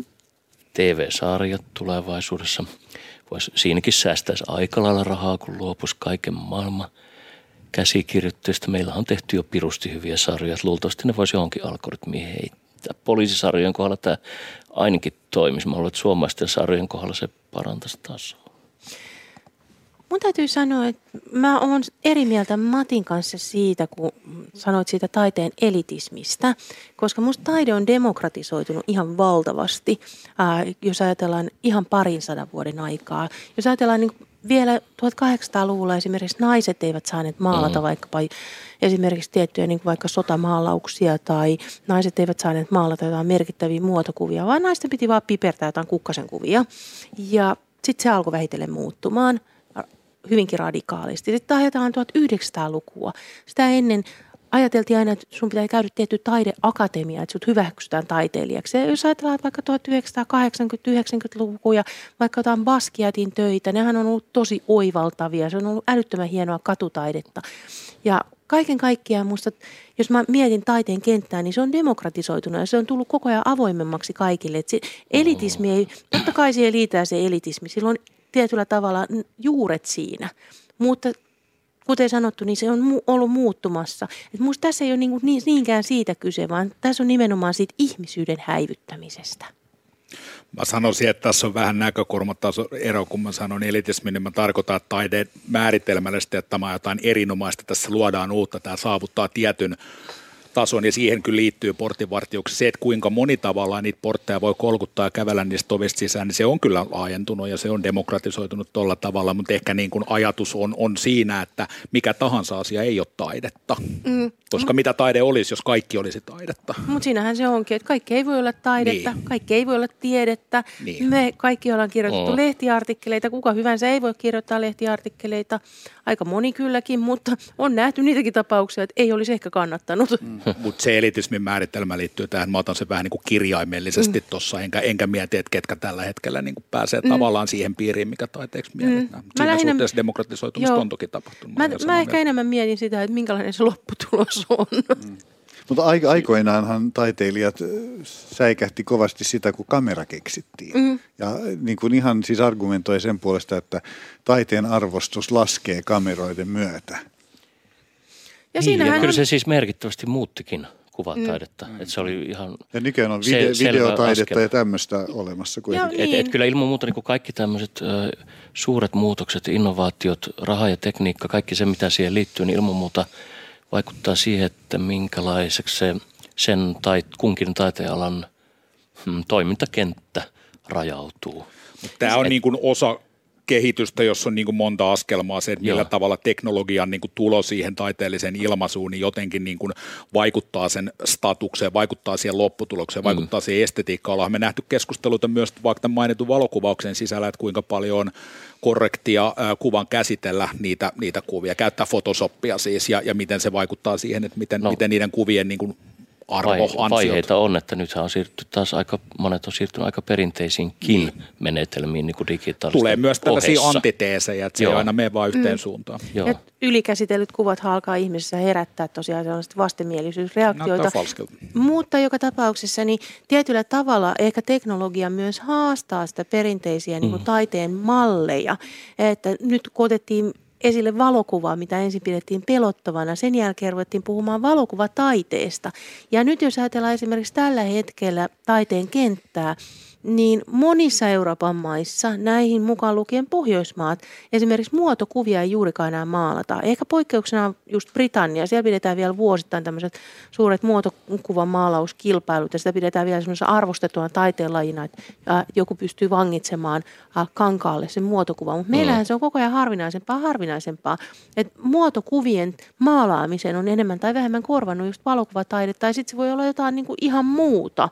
TV-sarjat tulevaisuudessa. Vois, siinäkin säästäisi aika lailla rahaa, kun luopuisi kaiken maailman – käsikirjoittajista. Meillä on tehty jo pirusti hyviä sarjoja. Luultavasti ne voisi johonkin algoritmiin heittää. Poliisisarjojen kohdalla tämä ainakin toimisi. Mä luulen, että suomalaisten sarjojen kohdalla se parantaisi tasoa. Mun täytyy sanoa, että mä oon eri mieltä Matin kanssa siitä, kun sanoit siitä taiteen elitismistä, koska musta taide on demokratisoitunut ihan valtavasti, ää, jos ajatellaan ihan parin sadan vuoden aikaa. Jos ajatellaan niin vielä 1800-luvulla esimerkiksi naiset eivät saaneet maalata mm. vaikkapa esimerkiksi tiettyjä niin vaikka sotamaalauksia tai naiset eivät saaneet maalata jotain merkittäviä muotokuvia, vaan naisten piti vaan pipertää jotain kukkasen kuvia. Ja sitten se alkoi vähitellen muuttumaan hyvinkin radikaalisti. Sitten ajetaan 1900-lukua. Sitä ennen ajateltiin aina, että sun pitää käydä tietty taideakatemia, että sut hyväksytään taiteilijaksi. Ja jos ajatellaan vaikka 1980-90-lukuja, vaikka jotain Baskiatin töitä, nehän on ollut tosi oivaltavia. Se on ollut älyttömän hienoa katutaidetta. Ja kaiken kaikkiaan musta, jos mä mietin taiteen kenttää, niin se on demokratisoitunut ja se on tullut koko ajan avoimemmaksi kaikille. Et se elitismi ei, totta kai siihen liitää se elitismi, sillä on tietyllä tavalla juuret siinä, mutta kuten sanottu, niin se on mu- ollut muuttumassa. Et musta tässä ei ole niinku niinkään siitä kyse, vaan tässä on nimenomaan siitä ihmisyyden häivyttämisestä. Mä sanoisin, että tässä on vähän näkökulmataso ero, kun mä sanon elitismi, niin mä tarkoitan, että taide määritelmällisesti, että tämä on jotain erinomaista, tässä luodaan uutta, tämä saavuttaa tietyn tason ja siihen kyllä liittyy portinvartijuksi. Se, että kuinka moni tavallaan niitä portteja voi kolkuttaa ja kävellä niistä ovista sisään, niin se on kyllä laajentunut ja se on demokratisoitunut tuolla tavalla, mutta ehkä niin kuin ajatus on, on siinä, että mikä tahansa asia ei ole taidetta. Mm. Koska mitä taide olisi, jos kaikki olisi taidetta? Mutta siinähän se onkin, että kaikki ei voi olla taidetta, niin. kaikki ei voi olla tiedettä. Niin. Me kaikki ollaan kirjoitettu oh. lehtiartikkeleita, kuka hyvänsä ei voi kirjoittaa lehtiartikkeleita. Aika moni kylläkin, mutta on nähty niitäkin tapauksia, että ei olisi ehkä kannattanut. Mm. Mutta se elitismin määritelmä liittyy tähän, mä otan sen vähän niin kuin kirjaimellisesti mm. tuossa, enkä, enkä mieti, että ketkä tällä hetkellä niin kuin pääsee mm. tavallaan siihen piiriin, mikä taiteeksi mielletään. Mm. Siinä lähinnä, suhteessa demokratisoitumista joo. on toki tapahtunut. Mä, mä, mä ehkä enemmän mietin sitä, että minkälainen se lopputulos on. Mm. Mutta aikoinaanhan taiteilijat säikähti kovasti sitä, kun kamera keksittiin. Mm. Ja niin kuin ihan siis argumentoi sen puolesta, että taiteen arvostus laskee kameroiden myötä. Ja, niin, ja kyllä se siis merkittävästi muuttikin kuvataidetta. Mm. Että se oli ihan Ja nykyään on vide- se, videotaidetta askel. ja tämmöistä olemassa. Kuin ja, niin. et, et kyllä ilman muuta niin kuin kaikki tämmöiset äh, suuret muutokset, innovaatiot, raha ja tekniikka, kaikki se mitä siihen liittyy, niin ilman muuta vaikuttaa siihen, että minkälaiseksi se sen tai kunkin taiteenalan hmm, toimintakenttä rajautuu. Tämä on et, niin kuin osa kehitystä, jossa on niin kuin monta askelmaa, se, että millä Joo. tavalla teknologian niin kuin tulo siihen taiteelliseen ilmaisuun niin jotenkin niin kuin vaikuttaa sen statukseen, vaikuttaa siihen lopputulokseen, mm. vaikuttaa siihen estetiikkaan. Ollaan me nähty keskusteluita myös vaikka tämän mainitun valokuvauksen sisällä, että kuinka paljon on korrektia kuvan käsitellä niitä, niitä kuvia, käyttää Photoshopia siis ja, ja miten se vaikuttaa siihen, että miten, no. miten niiden kuvien niin kuin arvo, Vaiheita on, että nythän on siirtynyt taas aika, monet on siirtynyt aika perinteisiinkin niin. menetelmiin niin kuin Tulee myös tällaisia ohessa. antiteesejä, että se Joo. ei aina mene vain yhteen mm. suuntaan. Joo. Ja ylikäsitellyt kuvat alkaa ihmisissä herättää tosiaan sellaista vastenmielisyysreaktioita. Mutta joka tapauksessa niin tietyllä tavalla ehkä teknologia myös haastaa sitä perinteisiä mm. niin kuin mm. taiteen malleja. Että nyt kun otettiin esille valokuvaa, mitä ensin pidettiin pelottavana. Sen jälkeen ruvettiin puhumaan valokuvataiteesta. Ja nyt jos ajatellaan esimerkiksi tällä hetkellä taiteen kenttää, niin monissa Euroopan maissa, näihin mukaan lukien Pohjoismaat, esimerkiksi muotokuvia ei juurikaan enää maalata. Ehkä poikkeuksena on just Britannia. Siellä pidetään vielä vuosittain tämmöiset suuret muotokuvan maalauskilpailut ja sitä pidetään vielä semmoisena arvostettuna taiteenlajina, että joku pystyy vangitsemaan kankaalle sen muotokuvan. Mutta meillähän mm. se on koko ajan harvinaisempaa harvinaisempaa. Että muotokuvien maalaamisen on enemmän tai vähemmän korvannut just valokuvataide tai sitten se voi olla jotain niin kuin ihan muuta.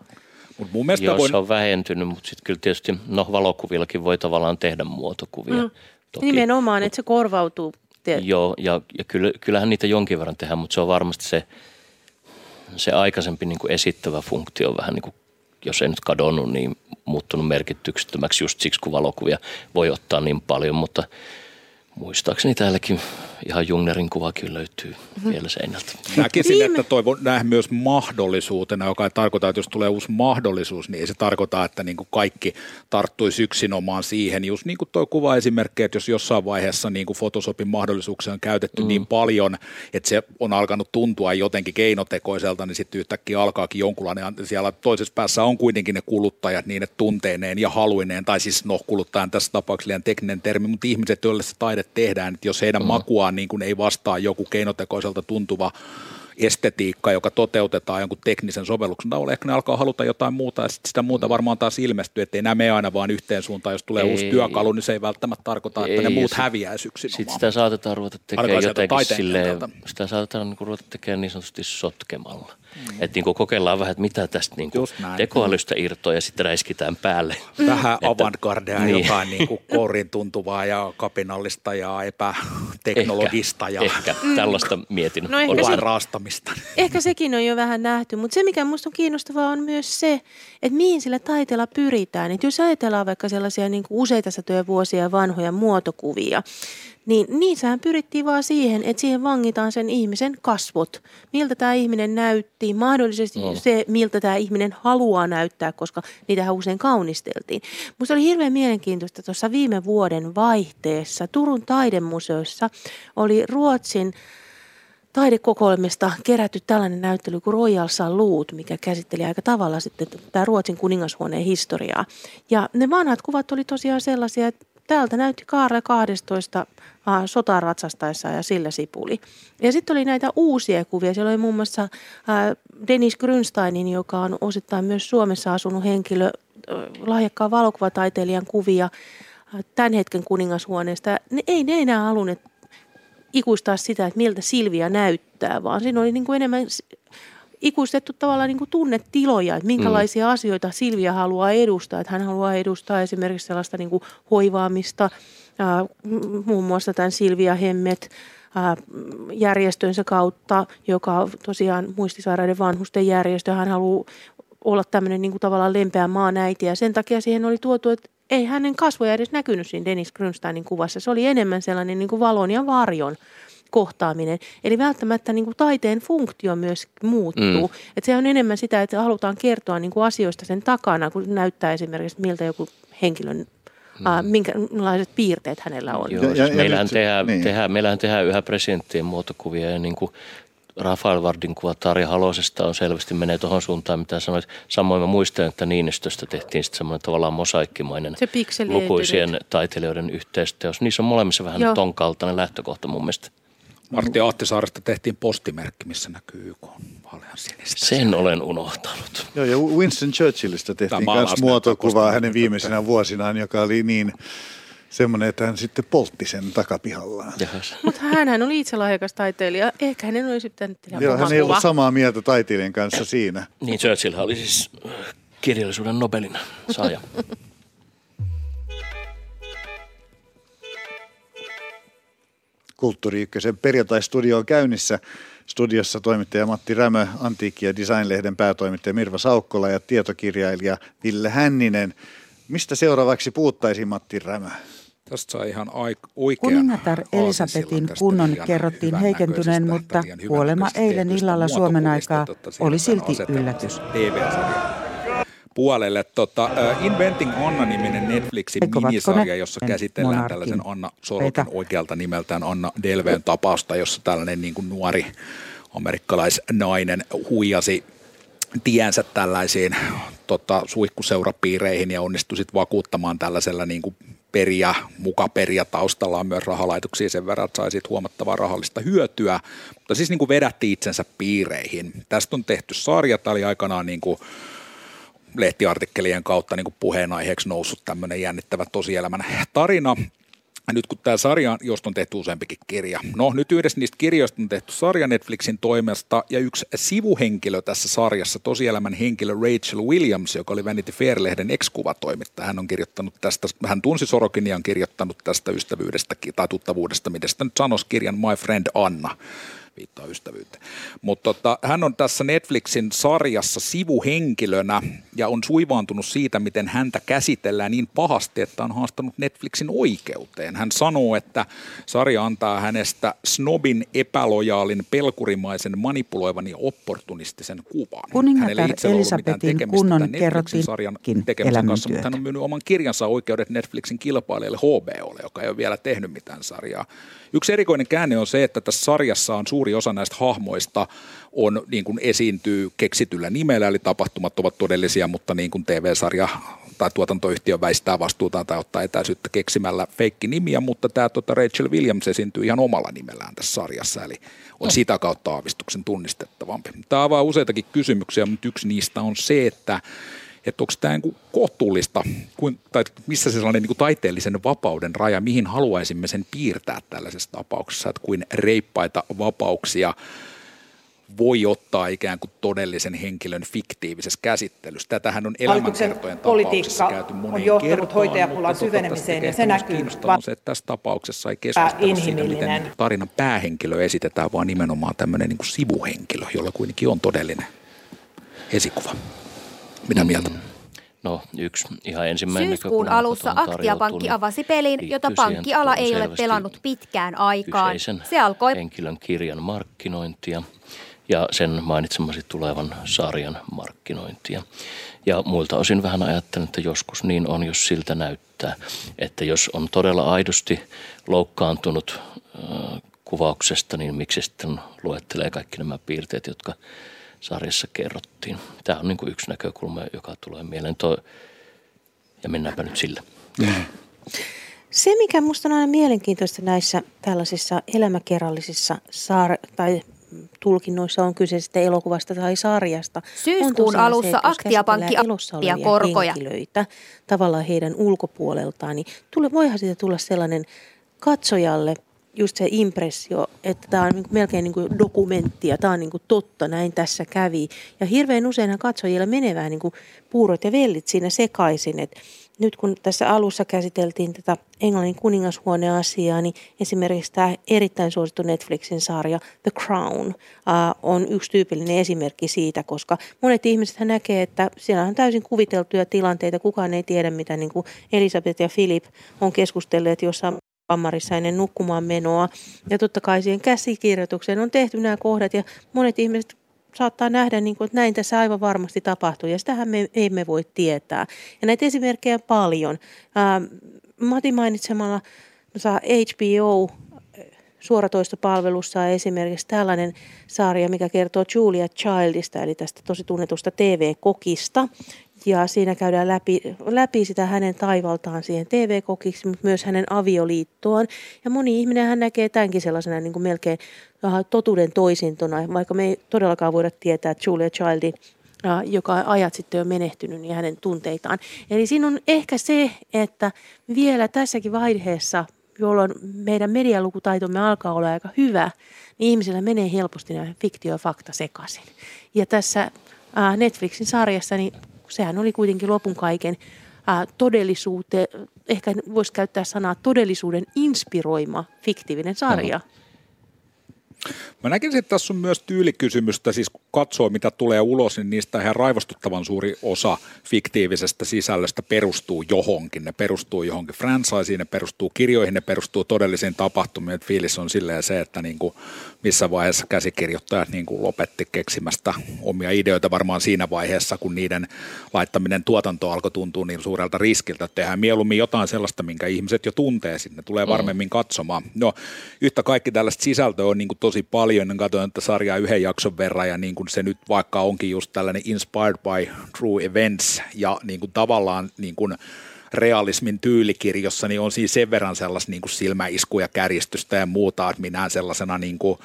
Mut mun mielestä Joo, voin... se on vähentynyt, mutta sitten kyllä tietysti, no valokuvillakin voi tavallaan tehdä muotokuvia. Mm. Toki. Nimenomaan, että se korvautuu. Tiet. Joo, ja, ja kyllä, kyllähän niitä jonkin verran tehdään, mutta se on varmasti se, se aikaisempi niin kuin esittävä funktio vähän niin kuin, jos ei nyt kadonnut, niin muuttunut merkityksettömäksi just siksi, kun valokuvia voi ottaa niin paljon, mutta – muistaakseni täälläkin ihan Jungnerin kuvakin löytyy mm-hmm. vielä seinältä. Näkisin, että toivon nähdä myös mahdollisuutena, joka ei tarkoita, että jos tulee uusi mahdollisuus, niin ei se tarkoita, että niin kuin kaikki tarttuisi yksinomaan siihen. Just niin kuin tuo kuvaesimerkki, että jos jossain vaiheessa niin kuin Photoshopin mahdollisuuksia on käytetty mm. niin paljon, että se on alkanut tuntua jotenkin keinotekoiselta, niin sitten yhtäkkiä alkaakin jonkunlainen, siellä toisessa päässä on kuitenkin ne kuluttajat niin, että tunteineen ja haluineen, tai siis no kuluttajan tässä tapauksessa liian tekninen termi, mutta ihmiset, joille se taide tehdään, että jos heidän mm. makuaan niin kuin ei vastaa joku keinotekoiselta tuntuva estetiikka, joka toteutetaan jonkun teknisen sovelluksen tavalla. Ehkä ne alkaa haluta jotain muuta ja sitä muuta varmaan taas ilmestyy, ettei nämä mene aina vaan yhteen suuntaan. Jos tulee ei, uusi työkalu, niin se ei välttämättä tarkoita, että ei, ne muut häviäisi yksin. Sitten sitä saatetaan ruveta tekemään jotenkin silleen, sitä saatetaan niin ruveta tekemään niin sanotusti sotkemalla. Mm. Että niin kokeillaan vähän, että mitä tästä niin tekoälystä irtoa ja sitten räiskitään päälle. Vähän avantgardea, niin. jotain niin kuin kourin tuntuvaa ja kapinallista ja epäteknologista. Ehkä, ja ehkä. tällaista mietin. No ehkä, se, raastamista. ehkä sekin on jo vähän nähty, mutta se mikä minusta on kiinnostavaa on myös se, että mihin sillä taiteella pyritään. Että jos ajatellaan vaikka sellaisia niin kuin useita satoja vuosia vanhoja muotokuvia, niin niissähän pyrittiin vaan siihen, että siihen vangitaan sen ihmisen kasvot. Miltä tämä ihminen näytti, mahdollisesti no. se, miltä tämä ihminen haluaa näyttää, koska niitähän usein kaunisteltiin. Minusta oli hirveän mielenkiintoista tuossa viime vuoden vaihteessa Turun taidemuseossa oli Ruotsin taidekokoelmista kerätty tällainen näyttely kuin Royal Salute, mikä käsitteli aika tavalla sitten tämä Ruotsin kuningashuoneen historiaa. Ja ne vanhat kuvat oli tosiaan sellaisia, että täältä näytti Kaarle 12 sotaan ratsastaessa ja sillä sipuli. Ja sitten oli näitä uusia kuvia. Siellä oli muun muassa Dennis Grünsteinin, joka on osittain myös Suomessa asunut henkilö, lahjakkaan valokuvataiteilijan kuvia tämän hetken kuningashuoneesta. Ne ei ne enää halunneet ikuistaa sitä, että miltä Silvia näyttää, vaan siinä oli niin kuin enemmän ikuistettu tavallaan niin kuin tunnetiloja, että minkälaisia mm. asioita Silvia haluaa edustaa. Että hän haluaa edustaa esimerkiksi sellaista niin kuin hoivaamista, muun muassa tämän Silvia Hemmet järjestönsä kautta, joka tosiaan muistisairaiden vanhusten järjestö. Hän haluaa olla tämmöinen niin kuin tavallaan lempeä maanäiti ja sen takia siihen oli tuotu, että ei hänen kasvoja edes näkynyt siinä Dennis Grünsteinin kuvassa. Se oli enemmän sellainen niin kuin valon ja varjon kohtaaminen. Eli välttämättä niin kuin taiteen funktio myös muuttuu. Mm. Et se on enemmän sitä, että halutaan kertoa niin kuin asioista sen takana, kun näyttää esimerkiksi, miltä joku henkilön Mm. Minkälaiset piirteet hänellä on. Joo, ja, ja, meillähän, tehdään, niin. tehdään, meillähän tehdään yhä presidenttien muotokuvia ja niin kuin Rafael Vardin kuva Tarja Halosesta on selvästi menee tuohon suuntaan, mitä sanoit. Samoin mä muistan, että Niinistöstä tehtiin sitten semmoinen tavallaan mosaikkimainen Se lukuisien taiteilijoiden yhteistyössä. Niissä on molemmissa vähän Joo. ton kaltainen lähtökohta mun mielestä. Martti Ahtisaaresta tehtiin postimerkki, missä näkyy YK sinistä. Sen olen unohtanut. Joo, ja Winston Churchillista tehtiin myös muotokuvaa hänen viimeisenä vuosinaan, joka oli niin semmoinen, että hän sitten poltti sen takapihallaan. Mutta hän oli itse lahjakas taiteilija. Ehkä hänen olisi sitten tehdä Joo, hän ei ollut samaa mieltä taiteilijan kanssa siinä. Niin, Churchill oli siis kirjallisuuden Nobelin saaja. Kulttuuri Ykkösen perjantai-studio on käynnissä. Studiossa toimittaja Matti Rämö, Antiikki- ja Design-lehden päätoimittaja Mirva Saukkola ja tietokirjailija Ville Hänninen. Mistä seuraavaksi puuttaisi Matti Rämö? Tästä saa ihan aik- oikean Kuningatar Elisabetin kunnon kerrottiin heikentyneen, mutta kuolema eilen illalla Suomen aikaa oli silti yllätys. Puolelle. Tota, uh, Inventing Anna-niminen Netflixin Eikö minisarja, jossa käsitellään Monarkin. tällaisen Anna Sorokin oikealta nimeltään Anna Delveen tapausta, jossa tällainen niin kuin nuori amerikkalaisnainen huijasi tiensä tällaisiin tota, suihkuseurapiireihin ja onnistui sitten vakuuttamaan tällaisella niin kuin periä, muka periä taustallaan myös rahalaitoksia sen verran, että sai siitä huomattavaa rahallista hyötyä, mutta siis niin kuin vedätti itsensä piireihin. Tästä on tehty sarja, tämä oli aikanaan niin kuin lehtiartikkelien kautta niin puheenaiheeksi noussut tämmöinen jännittävä tosielämän tarina. Ja nyt kun tämä sarja, josta on tehty useampikin kirja. No nyt yhdessä niistä kirjoista on tehty sarja Netflixin toimesta ja yksi sivuhenkilö tässä sarjassa, tosielämän henkilö Rachel Williams, joka oli Vanity Fair-lehden ex-kuvatoimittaja. Hän on kirjoittanut tästä, hän tunsi Sorokin ja on kirjoittanut tästä ystävyydestä tai tuttavuudesta, mitä sitä nyt sanoisi kirjan My Friend Anna viittaa ystävyyteen. Mutta tota, hän on tässä Netflixin sarjassa sivuhenkilönä ja on suivaantunut siitä, miten häntä käsitellään niin pahasti, että on haastanut Netflixin oikeuteen. Hän sanoo, että sarja antaa hänestä snobin, epälojaalin, pelkurimaisen, manipuloivan ja opportunistisen kuvan. Kuningatar Hänellä Elisabetin kunnon Netflixin sarjan tekemisen kanssa, mutta hän on myynyt oman kirjansa oikeudet Netflixin kilpailijalle HBOlle, joka ei ole vielä tehnyt mitään sarjaa. Yksi erikoinen käänne on se, että tässä sarjassa on suuri osa näistä hahmoista on niin kuin esiintyy keksityllä nimellä, eli tapahtumat ovat todellisia, mutta niin kuin TV-sarja tai tuotantoyhtiö väistää vastuutaan tai ottaa etäisyyttä keksimällä feikkinimiä, mutta tämä tota Rachel Williams esiintyy ihan omalla nimellään tässä sarjassa, eli on sitä kautta aavistuksen tunnistettavampi. Tämä avaa useitakin kysymyksiä, mutta yksi niistä on se, että että onko tämä niin kohtuullista, kuin, tai missä se sellainen niin kuin taiteellisen vapauden raja, mihin haluaisimme sen piirtää tällaisessa tapauksessa, että kuin reippaita vapauksia voi ottaa ikään kuin todellisen henkilön fiktiivisessä käsittelyssä. Tätähän on elämänkertojen tapauksessa käyty on moneen johtanut kertaan, hoitajapulan syvenemiseen ja se näkyy on se, että tässä tapauksessa ei keskustella siitä, miten tarinan päähenkilö esitetään, vaan nimenomaan tämmöinen niin kuin sivuhenkilö, jolla kuitenkin on todellinen esikuva. Mitä mieltä? No yksi ihan ensimmäinen Syyskuun alussa Aktia-pankki tarjottu, avasi pelin, jota pankkiala ei ole pelannut pitkään aikaan. Se alkoi henkilön kirjan markkinointia ja sen mainitsemasi tulevan sarjan markkinointia. Ja muilta osin vähän ajattelen, että joskus niin on, jos siltä näyttää, että jos on todella aidosti loukkaantunut äh, kuvauksesta, niin miksi sitten luettelee kaikki nämä piirteet, jotka sarjassa kerrottiin. Tämä on niin kuin yksi näkökulma, joka tulee mieleen. Toi, ja mennäänpä nyt sillä. Se, mikä minusta on aina mielenkiintoista näissä tällaisissa elämäkerrallisissa saar- tai tulkinnoissa on kyse sitten elokuvasta tai sarjasta. Syyskuun on alussa Aktia-pankki olevia korkoja. henkilöitä tavallaan heidän ulkopuoleltaan, niin tule, voihan siitä tulla sellainen katsojalle just se impressio, että tämä on niin kuin melkein niin kuin dokumentti ja tämä on niin kuin totta, näin tässä kävi. Ja hirveän useinhan katsojilla menee vähän niin kuin puurot ja vellit siinä sekaisin, että nyt kun tässä alussa käsiteltiin tätä Englannin kuningashuone-asiaa, niin esimerkiksi tämä erittäin suosittu Netflixin sarja The Crown on yksi tyypillinen esimerkki siitä, koska monet ihmiset näkee, että siellä on täysin kuviteltuja tilanteita, kukaan ei tiedä, mitä niin kuin Elisabeth ja Philip on keskustelleet jossain kammarissa ennen nukkumaan menoa. Ja totta kai siihen käsikirjoitukseen on tehty nämä kohdat ja monet ihmiset saattaa nähdä, niin kuin, että näin tässä aivan varmasti tapahtuu ja sitähän me emme voi tietää. Ja näitä esimerkkejä paljon. Ää, Mati mainitsemalla HBO suoratoistopalvelussa on esimerkiksi tällainen sarja, mikä kertoo Julia Childista, eli tästä tosi tunnetusta TV-kokista. Ja siinä käydään läpi, läpi sitä hänen taivaltaan siihen TV-kokiksi, mutta myös hänen avioliittoon. Ja moni ihminen hän näkee tämänkin sellaisena niin kuin melkein äh, totuuden toisintona, vaikka me ei todellakaan voida tietää Julia Childin äh, joka on ajat sitten jo menehtynyt, niin hänen tunteitaan. Eli siinä on ehkä se, että vielä tässäkin vaiheessa, jolloin meidän medialukutaitomme alkaa olla aika hyvä, niin ihmisillä menee helposti nämä fiktio ja fakta sekaisin. Ja tässä äh, Netflixin sarjassa, niin sehän oli kuitenkin lopun kaiken todellisuuteen, ehkä voisi käyttää sanaa todellisuuden inspiroima fiktiivinen sarja. Mä näkisin, että tässä on myös tyylikysymystä, siis kun katsoo mitä tulee ulos, niin niistä ihan raivostuttavan suuri osa fiktiivisestä sisällöstä perustuu johonkin. Ne perustuu johonkin franchiseen, ne perustuu kirjoihin, ne perustuu todellisiin tapahtumiin. Et fiilis on silleen se, että niin kuin missä vaiheessa käsikirjoittajat niin kuin lopetti keksimästä omia ideoita varmaan siinä vaiheessa, kun niiden laittaminen tuotanto alkoi tuntua niin suurelta riskiltä, että tehdään mieluummin jotain sellaista, minkä ihmiset jo tuntee sinne, tulee mm. varmemmin katsomaan. No, yhtä kaikki tällaista sisältöä on niin kuin tosi paljon, katsoin että sarjaa yhden jakson verran ja niin kuin se nyt vaikka onkin just tällainen inspired by true events ja niin kuin tavallaan niin kuin realismin tyylikirjossa, niin on siinä sen verran sellaista niin kuin silmäiskuja, kärjistystä ja muuta, että minä sellaisena niin kuin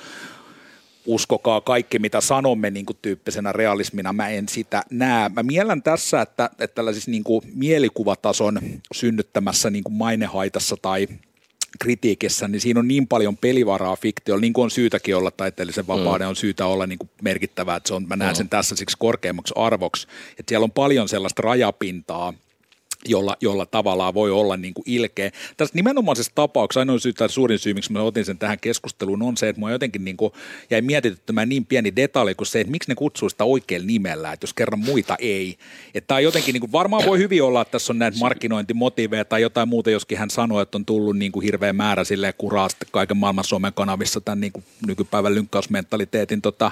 uskokaa kaikki, mitä sanomme niin kuin tyyppisenä realismina, mä en sitä näe. Mä miellän tässä, että, että tällaisissa niin kuin mielikuvatason synnyttämässä niin kuin mainehaitassa tai kritiikissä, niin siinä on niin paljon pelivaraa fiktiolla, niin kuin on syytäkin olla taiteellisen vapauden, mm. on syytä olla niin kuin merkittävää, että se on, mä näen sen tässä siksi korkeammaksi arvoksi, että siellä on paljon sellaista rajapintaa, jolla, jolla tavallaan voi olla niin kuin ilkeä. Tässä nimenomaisessa tapauksessa ainoa syy tai suurin syy, miksi mä otin sen tähän keskusteluun, on se, että mua jotenkin niin kuin jäi mietityttämään niin pieni detalji kuin se, että miksi ne kutsuu sitä oikein nimellä, että jos kerran muita ei. Että tämä jotenkin, niin kuin, varmaan voi hyvin olla, että tässä on näitä markkinointimotiiveja tai jotain muuta, joskin hän sanoi, että on tullut niin kuin hirveä määrä sille kuraa sitten kaiken maailman somen kanavissa tämän niin kuin nykypäivän lynkkausmentaliteetin tota,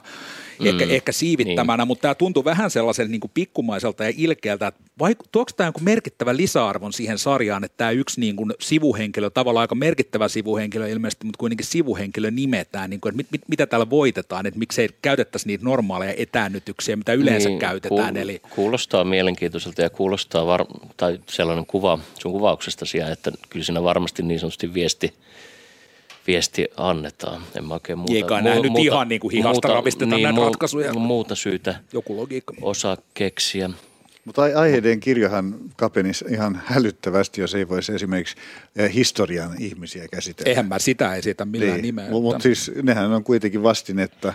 mm, ehkä, ehkä siivittämänä, niin. mutta tämä tuntuu vähän sellaiselta niin kuin pikkumaiselta ja ilkeältä, että vaik- tuoko tämä joku merkittävä lisäarvon siihen sarjaan, että tämä yksi niin kuin sivuhenkilö, tavallaan aika merkittävä sivuhenkilö ilmeisesti, mutta kuitenkin sivuhenkilö nimetään, niin kuin, että mit, mit, mitä täällä voitetaan, että miksei käytettäisi niitä normaaleja etäännytyksiä, mitä yleensä niin, käytetään. Kuul- eli... Kuulostaa mielenkiintoiselta ja kuulostaa, var- tai sellainen kuva sun kuvauksesta siihen, että kyllä siinä varmasti niin sanotusti viesti – viesti annetaan. En mä oikein muuta, Eikä nähnyt muuta, ihan niin kuin hihasta muuta, ravistetaan niin, näitä ratkaisuja. Muuta syytä Joku logiikka. osaa keksiä. Mutta aiheiden kirjohan kapenisi ihan hälyttävästi, jos ei voisi esimerkiksi eh, historian ihmisiä käsitellä. Eihän mä sitä esitä millään niin. nimeä. Mutta siis nehän on kuitenkin vastin, että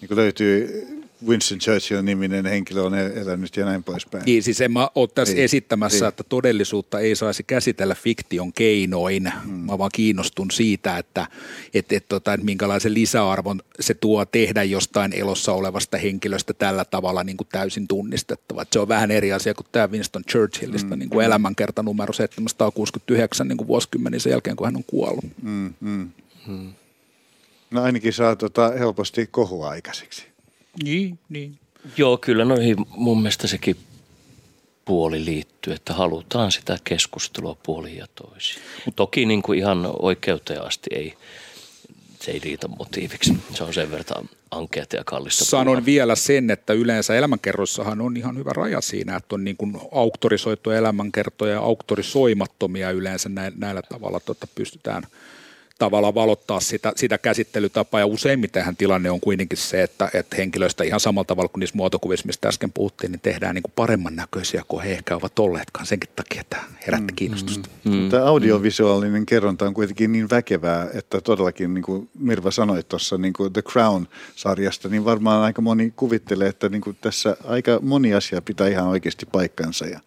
niin löytyy Winston Churchill-niminen henkilö on elänyt ja näin poispäin. Niin, siis en mä ole tässä ei, esittämässä, ei. että todellisuutta ei saisi käsitellä fiktion keinoin. Hmm. Mä vaan kiinnostun siitä, että et, et, tota, että minkälaisen lisäarvon se tuo tehdä jostain elossa olevasta henkilöstä tällä tavalla niin kuin täysin tunnistettava. Et se on vähän eri asia kuin tämä Winston Churchillista hmm. niin kuin elämänkerta numero 769 niin kuin vuosikymmenen sen jälkeen, kun hän on kuollut. Hmm. Hmm. No ainakin saa tota helposti kohua aikaiseksi. Niin, niin. Joo, kyllä noihin mun mielestä sekin puoli liittyy, että halutaan sitä keskustelua puoli ja toisin. Mutta toki niin kuin ihan oikeuteen asti ei, se ei riitä motiiviksi. Se on sen verran ankeata ja kallista. Sanon puhua. vielä sen, että yleensä elämänkerroissahan on ihan hyvä raja siinä, että on niin kuin auktorisoituja elämänkertoja ja auktorisoimattomia yleensä näillä, tavalla tota pystytään – tavalla valottaa sitä, sitä käsittelytapaa. Ja useimmitenhän tilanne on kuitenkin se, että, että henkilöistä ihan samalla tavalla kuin niissä muotokuvissa, mistä äsken puhuttiin, niin tehdään niin kuin paremman näköisiä kuin he ehkä ovat olleetkaan senkin takia, että herätti mm, kiinnostusta. Mm, mm, Tämä audiovisuaalinen kerronta on kuitenkin niin väkevää, että todellakin niin kuin Mirva sanoi tuossa niin kuin The Crown-sarjasta, niin varmaan aika moni kuvittelee, että niin kuin tässä aika moni asia pitää ihan oikeasti paikkansa ja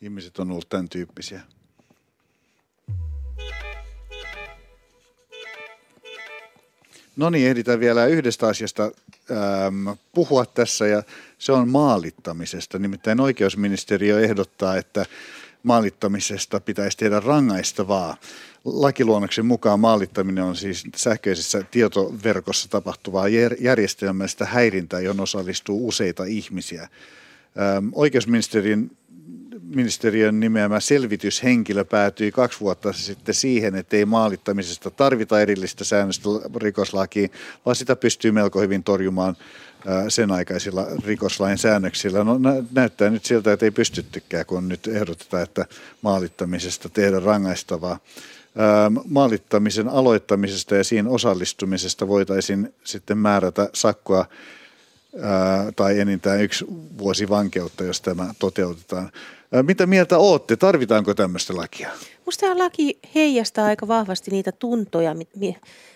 ihmiset on ollut tämän tyyppisiä. No niin, ehditään vielä yhdestä asiasta ähm, puhua tässä ja se on maalittamisesta. Nimittäin oikeusministeriö ehdottaa, että maalittamisesta pitäisi tehdä rangaistavaa. Lakiluonnoksen mukaan maalittaminen on siis sähköisessä tietoverkossa tapahtuvaa järjestelmästä häirintää, johon osallistuu useita ihmisiä. Ähm, oikeusministeriön ministeriön nimeämä selvityshenkilö päätyi kaksi vuotta sitten siihen, että ei maalittamisesta tarvita erillistä säännöstä rikoslakiin, vaan sitä pystyy melko hyvin torjumaan sen aikaisilla rikoslain säännöksillä. No, näyttää nyt siltä, että ei pystyttykään, kun nyt ehdotetaan, että maalittamisesta tehdä rangaistavaa. Maalittamisen aloittamisesta ja siihen osallistumisesta voitaisiin sitten määrätä sakkoa tai enintään yksi vuosi vankeutta, jos tämä toteutetaan. Mitä mieltä olette? Tarvitaanko tämmöistä lakia? Minusta tämä laki heijastaa aika vahvasti niitä tuntoja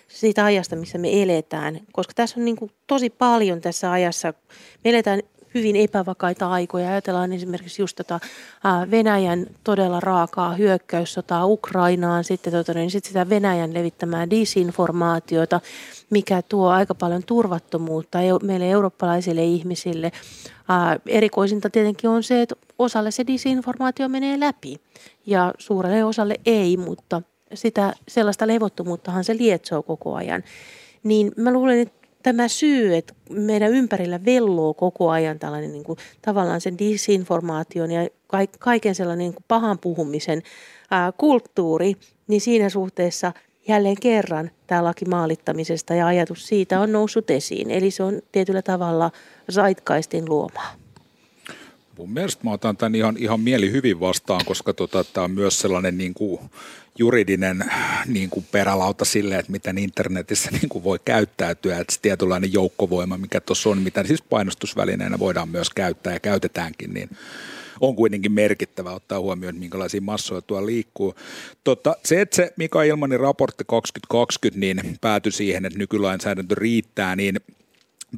siitä ajasta, missä me eletään. Koska tässä on niin kuin tosi paljon tässä ajassa. Me eletään hyvin epävakaita aikoja. Ajatellaan esimerkiksi just tota Venäjän todella raakaa hyökkäyssotaa Ukrainaan, sitten, tota, niin sitten sitä Venäjän levittämää disinformaatiota, mikä tuo aika paljon turvattomuutta meille eurooppalaisille ihmisille. Erikoisinta tietenkin on se, että osalle se disinformaatio menee läpi ja suurelle osalle ei, mutta sitä sellaista levottomuuttahan se lietsoo koko ajan. Niin mä luulen, että tämä syy, että meidän ympärillä velloo koko ajan tällainen niin kuin, tavallaan sen disinformaation ja kaiken sellainen niin kuin pahan puhumisen ää, kulttuuri, niin siinä suhteessa jälleen kerran tämä laki maalittamisesta ja ajatus siitä on noussut esiin. Eli se on tietyllä tavalla zeitgeistin luomaa. Mun mielestä mä otan tämän ihan, ihan mieli hyvin vastaan, koska tota, tämä on myös sellainen niin kuin juridinen niin kuin perälauta sille, että miten internetissä niin kuin voi käyttäytyä. Että se tietynlainen joukkovoima, mikä tuossa on, mitä siis painostusvälineenä voidaan myös käyttää ja käytetäänkin, niin on kuitenkin merkittävä ottaa huomioon, minkälaisia massoja tuolla liikkuu. Tota, se, että se Mika Ilmanin raportti 2020 niin päätyi siihen, että nykylainsäädäntö riittää, niin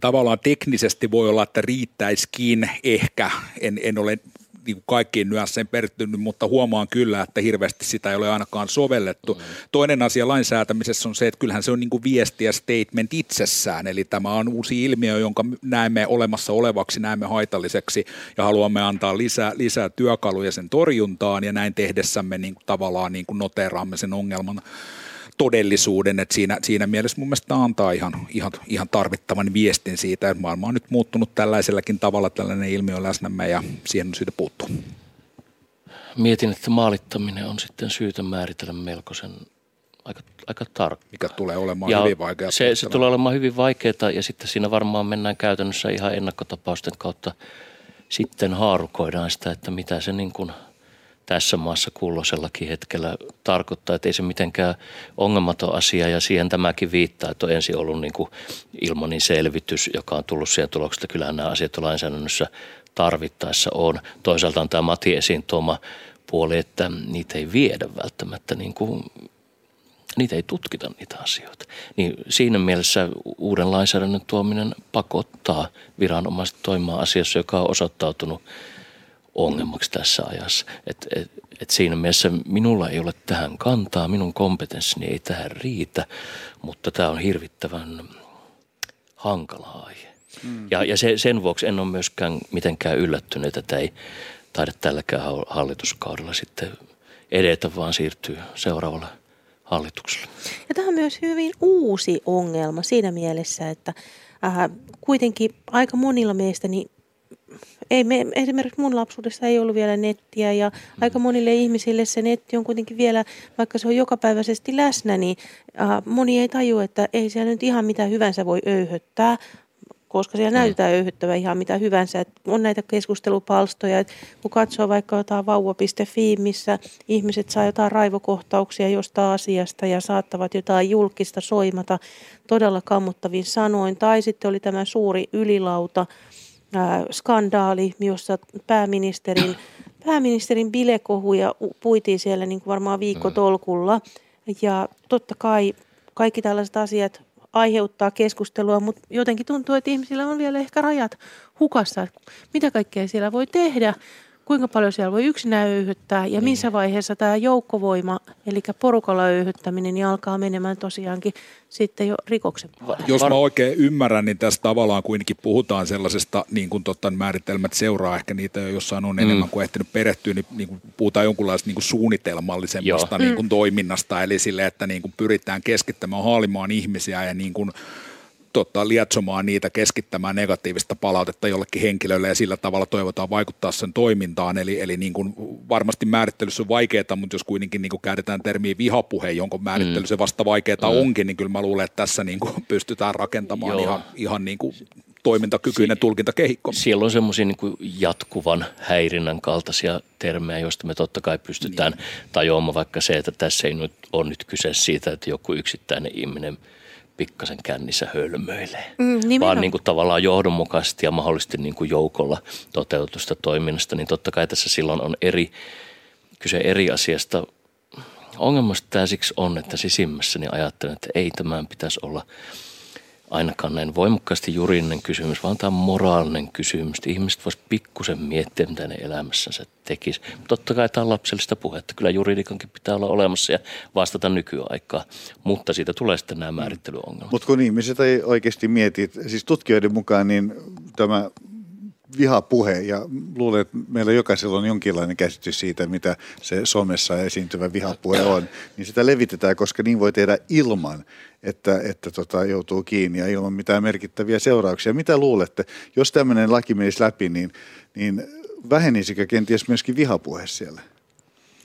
tavallaan teknisesti voi olla, että riittäisikin ehkä, en, en ole niin kuin kaikkiin nyansseen perehtynyt, mutta huomaan kyllä, että hirveästi sitä ei ole ainakaan sovellettu. Mm. Toinen asia lainsäätämisessä on se, että kyllähän se on niin kuin viesti ja statement itsessään, eli tämä on uusi ilmiö, jonka näemme olemassa olevaksi, näemme haitalliseksi ja haluamme antaa lisää, lisää työkaluja sen torjuntaan ja näin tehdessämme niin kuin tavallaan niin kuin noteraamme sen ongelman todellisuuden, että siinä, siinä mielessä mun mielestä antaa ihan, ihan, ihan tarvittavan viestin siitä, että maailma on nyt muuttunut tällaisellakin tavalla, tällainen ilmiö on läsnämme ja siihen on syytä puuttua. Mietin, että maalittaminen on sitten syytä määritellä melkoisen aika, aika tarkka. Mikä tulee olemaan ja hyvin vaikeaa. Se, se tulee olemaan hyvin vaikeaa ja sitten siinä varmaan mennään käytännössä ihan ennakkotapausten kautta sitten haarukoidaan sitä, että mitä se niin kuin – tässä maassa kulloisellakin hetkellä tarkoittaa, että ei se mitenkään ongelmaton asia ja siihen tämäkin viittaa, että on ensin ollut niin kuin ilmanin selvitys, joka on tullut siihen tulokseen, että kyllähän nämä asiat lainsäädännössä tarvittaessa on. Toisaalta on tämä Mati esiin tuoma puoli, että niitä ei viedä välttämättä niin kuin niitä ei tutkita niitä asioita. Niin siinä mielessä uuden lainsäädännön tuominen pakottaa viranomaiset toimimaan asiassa, joka on osoittautunut ongelmaksi tässä ajassa. Et, et, et siinä mielessä minulla ei ole tähän kantaa, minun kompetenssini ei tähän riitä, mutta tämä on hirvittävän hankala aihe. Mm. Ja, ja se, sen vuoksi en ole myöskään mitenkään yllättynyt, että ei taida tälläkään hallituskaudella sitten edetä, vaan siirtyy seuraavalle hallitukselle. Ja tämä on myös hyvin uusi ongelma siinä mielessä, että äh, kuitenkin aika monilla meistä niin ei me, esimerkiksi mun lapsuudessa ei ollut vielä nettiä ja mm. aika monille ihmisille se netti on kuitenkin vielä, vaikka se on jokapäiväisesti läsnä, niin äh, moni ei tajua, että ei siellä nyt ihan mitä hyvänsä voi öyhöttää, koska siellä mm. näytetään öyhyttävä ihan mitä hyvänsä. Et on näitä keskustelupalstoja, että kun katsoo vaikka jotain vauva.fi, missä ihmiset saa jotain raivokohtauksia jostain asiasta ja saattavat jotain julkista soimata todella kammuttavin sanoin. Tai sitten oli tämä suuri ylilauta, skandaali, jossa pääministerin, pääministerin bilekohuja puitiin siellä niin kuin varmaan viikkotolkulla. Ja totta kai kaikki tällaiset asiat aiheuttaa keskustelua, mutta jotenkin tuntuu, että ihmisillä on vielä ehkä rajat hukassa, mitä kaikkea siellä voi tehdä kuinka paljon siellä voi yksinään öyhyttää ja niin. missä vaiheessa tämä joukkovoima, eli porukalla öyhyttäminen, niin alkaa menemään tosiaankin sitten jo rikoksen puolelle. Jos mä oikein ymmärrän, niin tässä tavallaan kuitenkin puhutaan sellaisesta niin kuin totta, määritelmät seuraa ehkä niitä, jossain on mm. enemmän kuin ehtinyt perehtyä, niin, niin kuin puhutaan jonkunlaista niin kuin suunnitelmallisemmasta niin kuin mm. toiminnasta, eli sille, että niin kuin pyritään keskittämään haalimaan ihmisiä ja niin kuin tota, lietsomaan niitä, keskittämään negatiivista palautetta jollekin henkilölle ja sillä tavalla toivotaan vaikuttaa sen toimintaan. Eli, eli niin kuin varmasti määrittelyssä on vaikeaa, mutta jos kuitenkin niin kuin käytetään termiä vihapuhe, jonka määrittely mm. se vasta vaikeaa mm. onkin, niin kyllä mä luulen, että tässä niin kuin pystytään rakentamaan Joo. ihan, ihan niin kuin toimintakykyinen si- tulkintakehikko. Siellä on semmoisia niin jatkuvan häirinnän kaltaisia termejä, joista me totta kai pystytään niin. tajuamaan vaikka se, että tässä ei nyt ole nyt kyse siitä, että joku yksittäinen ihminen – pikkasen kännissä hölmöilee, mm, vaan niin kuin tavallaan johdonmukaisesti ja mahdollisesti niin kuin joukolla toteutusta toiminnasta, niin totta kai tässä silloin on eri, kyse eri asiasta. Ongelmasta tämä siksi on, että sisimmässäni ajattelen, että ei tämän pitäisi olla ainakaan näin voimakkaasti juridinen kysymys, vaan tämä on moraalinen kysymys. Ihmiset voisivat pikkusen miettiä, mitä ne elämässänsä tekisi. Totta kai tämä on lapsellista puhetta. Kyllä juridikankin pitää olla olemassa ja vastata nykyaikaa, mutta siitä tulee sitten nämä määrittelyongelmat. Mutta kun ihmiset ei oikeasti mieti, siis tutkijoiden mukaan, niin tämä vihapuhe ja luulen, että meillä jokaisella on jonkinlainen käsitys siitä, mitä se somessa esiintyvä vihapuhe on, niin sitä levitetään, koska niin voi tehdä ilman, että, että tota, joutuu kiinni ja ilman mitään merkittäviä seurauksia. Mitä luulette, jos tämmöinen laki menisi läpi, niin, niin vähenisikö kenties myöskin vihapuhe siellä?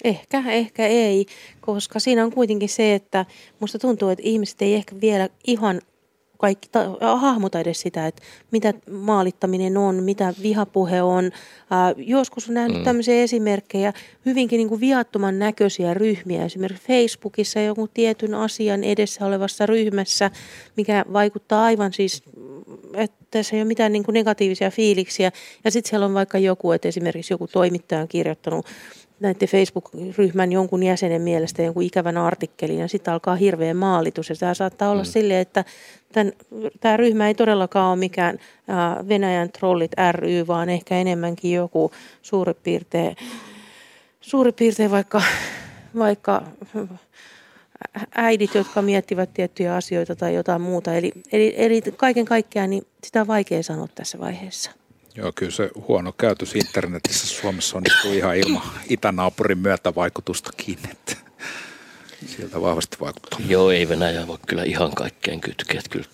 Ehkä, ehkä ei, koska siinä on kuitenkin se, että musta tuntuu, että ihmiset ei ehkä vielä ihan kaikki ta- hahmota edes sitä, että mitä maalittaminen on, mitä vihapuhe on. Ää, joskus on nähnyt mm. tämmöisiä esimerkkejä, hyvinkin niin kuin viattoman näköisiä ryhmiä. Esimerkiksi Facebookissa joku tietyn asian edessä olevassa ryhmässä, mikä vaikuttaa aivan siis, että tässä ei ole mitään niin kuin negatiivisia fiiliksiä. Ja sitten siellä on vaikka joku, että esimerkiksi joku toimittaja on kirjoittanut näiden Facebook-ryhmän jonkun jäsenen mielestä jonkun ikävän artikkelin ja sitten alkaa hirveä maalitus. Ja tämä saattaa olla mm. silleen, että tämän, tämä ryhmä ei todellakaan ole mikään ää, Venäjän trollit ry, vaan ehkä enemmänkin joku suurin piirtein, suurin piirtein vaikka, vaikka äidit, jotka miettivät tiettyjä asioita tai jotain muuta. Eli, eli, eli kaiken kaikkiaan niin sitä on vaikea sanoa tässä vaiheessa. Joo, kyllä se huono käytös internetissä Suomessa onnistuu ihan ilman itänaapurin myötävaikutustakin, että sieltä vahvasti vaikuttaa. Joo, ei Venäjä voi kyllä ihan kaikkeen kytkeä. Kyllä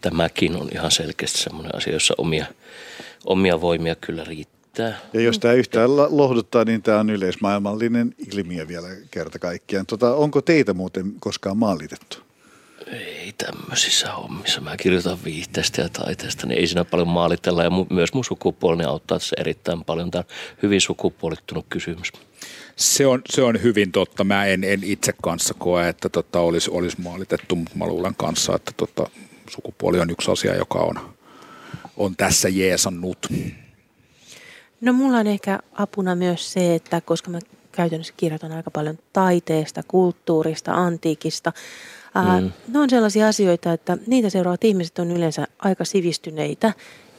tämäkin on ihan selkeästi sellainen asia, jossa omia, omia voimia kyllä riittää. Ja jos tämä yhtään lohduttaa, niin tämä on yleismaailmallinen ilmiö vielä kerta kaikkiaan. Tota, onko teitä muuten koskaan maalitettu? Ei tämmöisissä hommissa. Mä kirjoitan viihteestä ja taiteesta, niin ei siinä paljon maalitella. Ja myös mun sukupuolinen auttaa tässä erittäin paljon. Tämä on hyvin sukupuolittunut kysymys. Se on, se on hyvin totta. Mä en, en itse kanssa koe, että tota olisi, olisi maalitettu, mutta mä luulen kanssa, että tota, sukupuoli on yksi asia, joka on, on tässä jeesannut. No mulla on ehkä apuna myös se, että koska mä käytännössä kirjoitan aika paljon taiteesta, kulttuurista, antiikista, mm. ne on sellaisia asioita, että niitä seuraavat ihmiset on yleensä aika sivistyneitä,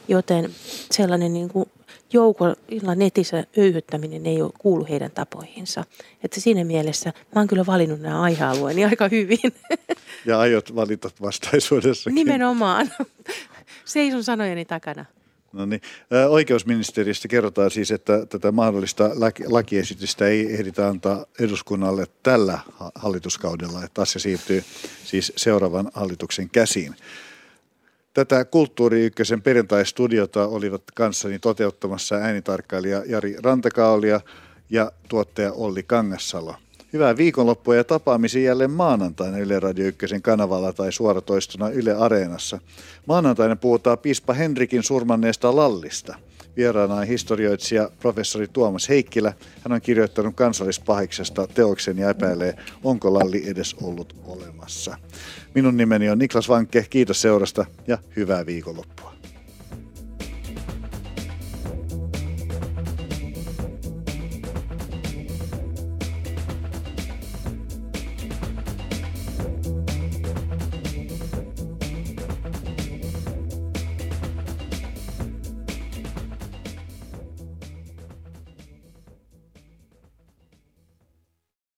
joten sellainen niin kuin joukolla netissä öyhyttäminen ei ole kuulu heidän tapoihinsa. Että siinä mielessä mä oon kyllä valinnut nämä aihealueeni aika hyvin. Ja aiot valita vastaisuudessakin. Nimenomaan. Seison sanojeni takana. No niin. Oikeusministeriöstä kerrotaan siis, että tätä mahdollista lakiesitystä ei ehditä antaa eduskunnalle tällä hallituskaudella, että asia siirtyy siis seuraavan hallituksen käsiin. Tätä Kulttuuri Ykkösen perjantai-studiota olivat kanssani toteuttamassa äänitarkkailija Jari Rantakaulia ja tuottaja Olli Kangassalo. Hyvää viikonloppua ja tapaamisia jälleen maanantaina Yle Radio Ykkösen kanavalla tai suoratoistona Yle Areenassa. Maanantaina puhutaan piispa Henrikin surmanneesta Lallista. Vieraana on historioitsija professori Tuomas Heikkilä. Hän on kirjoittanut kansallispahiksesta teoksen ja epäilee, onko Lalli edes ollut olemassa. Minun nimeni on Niklas Vankke, kiitos seurasta ja hyvää viikonloppua.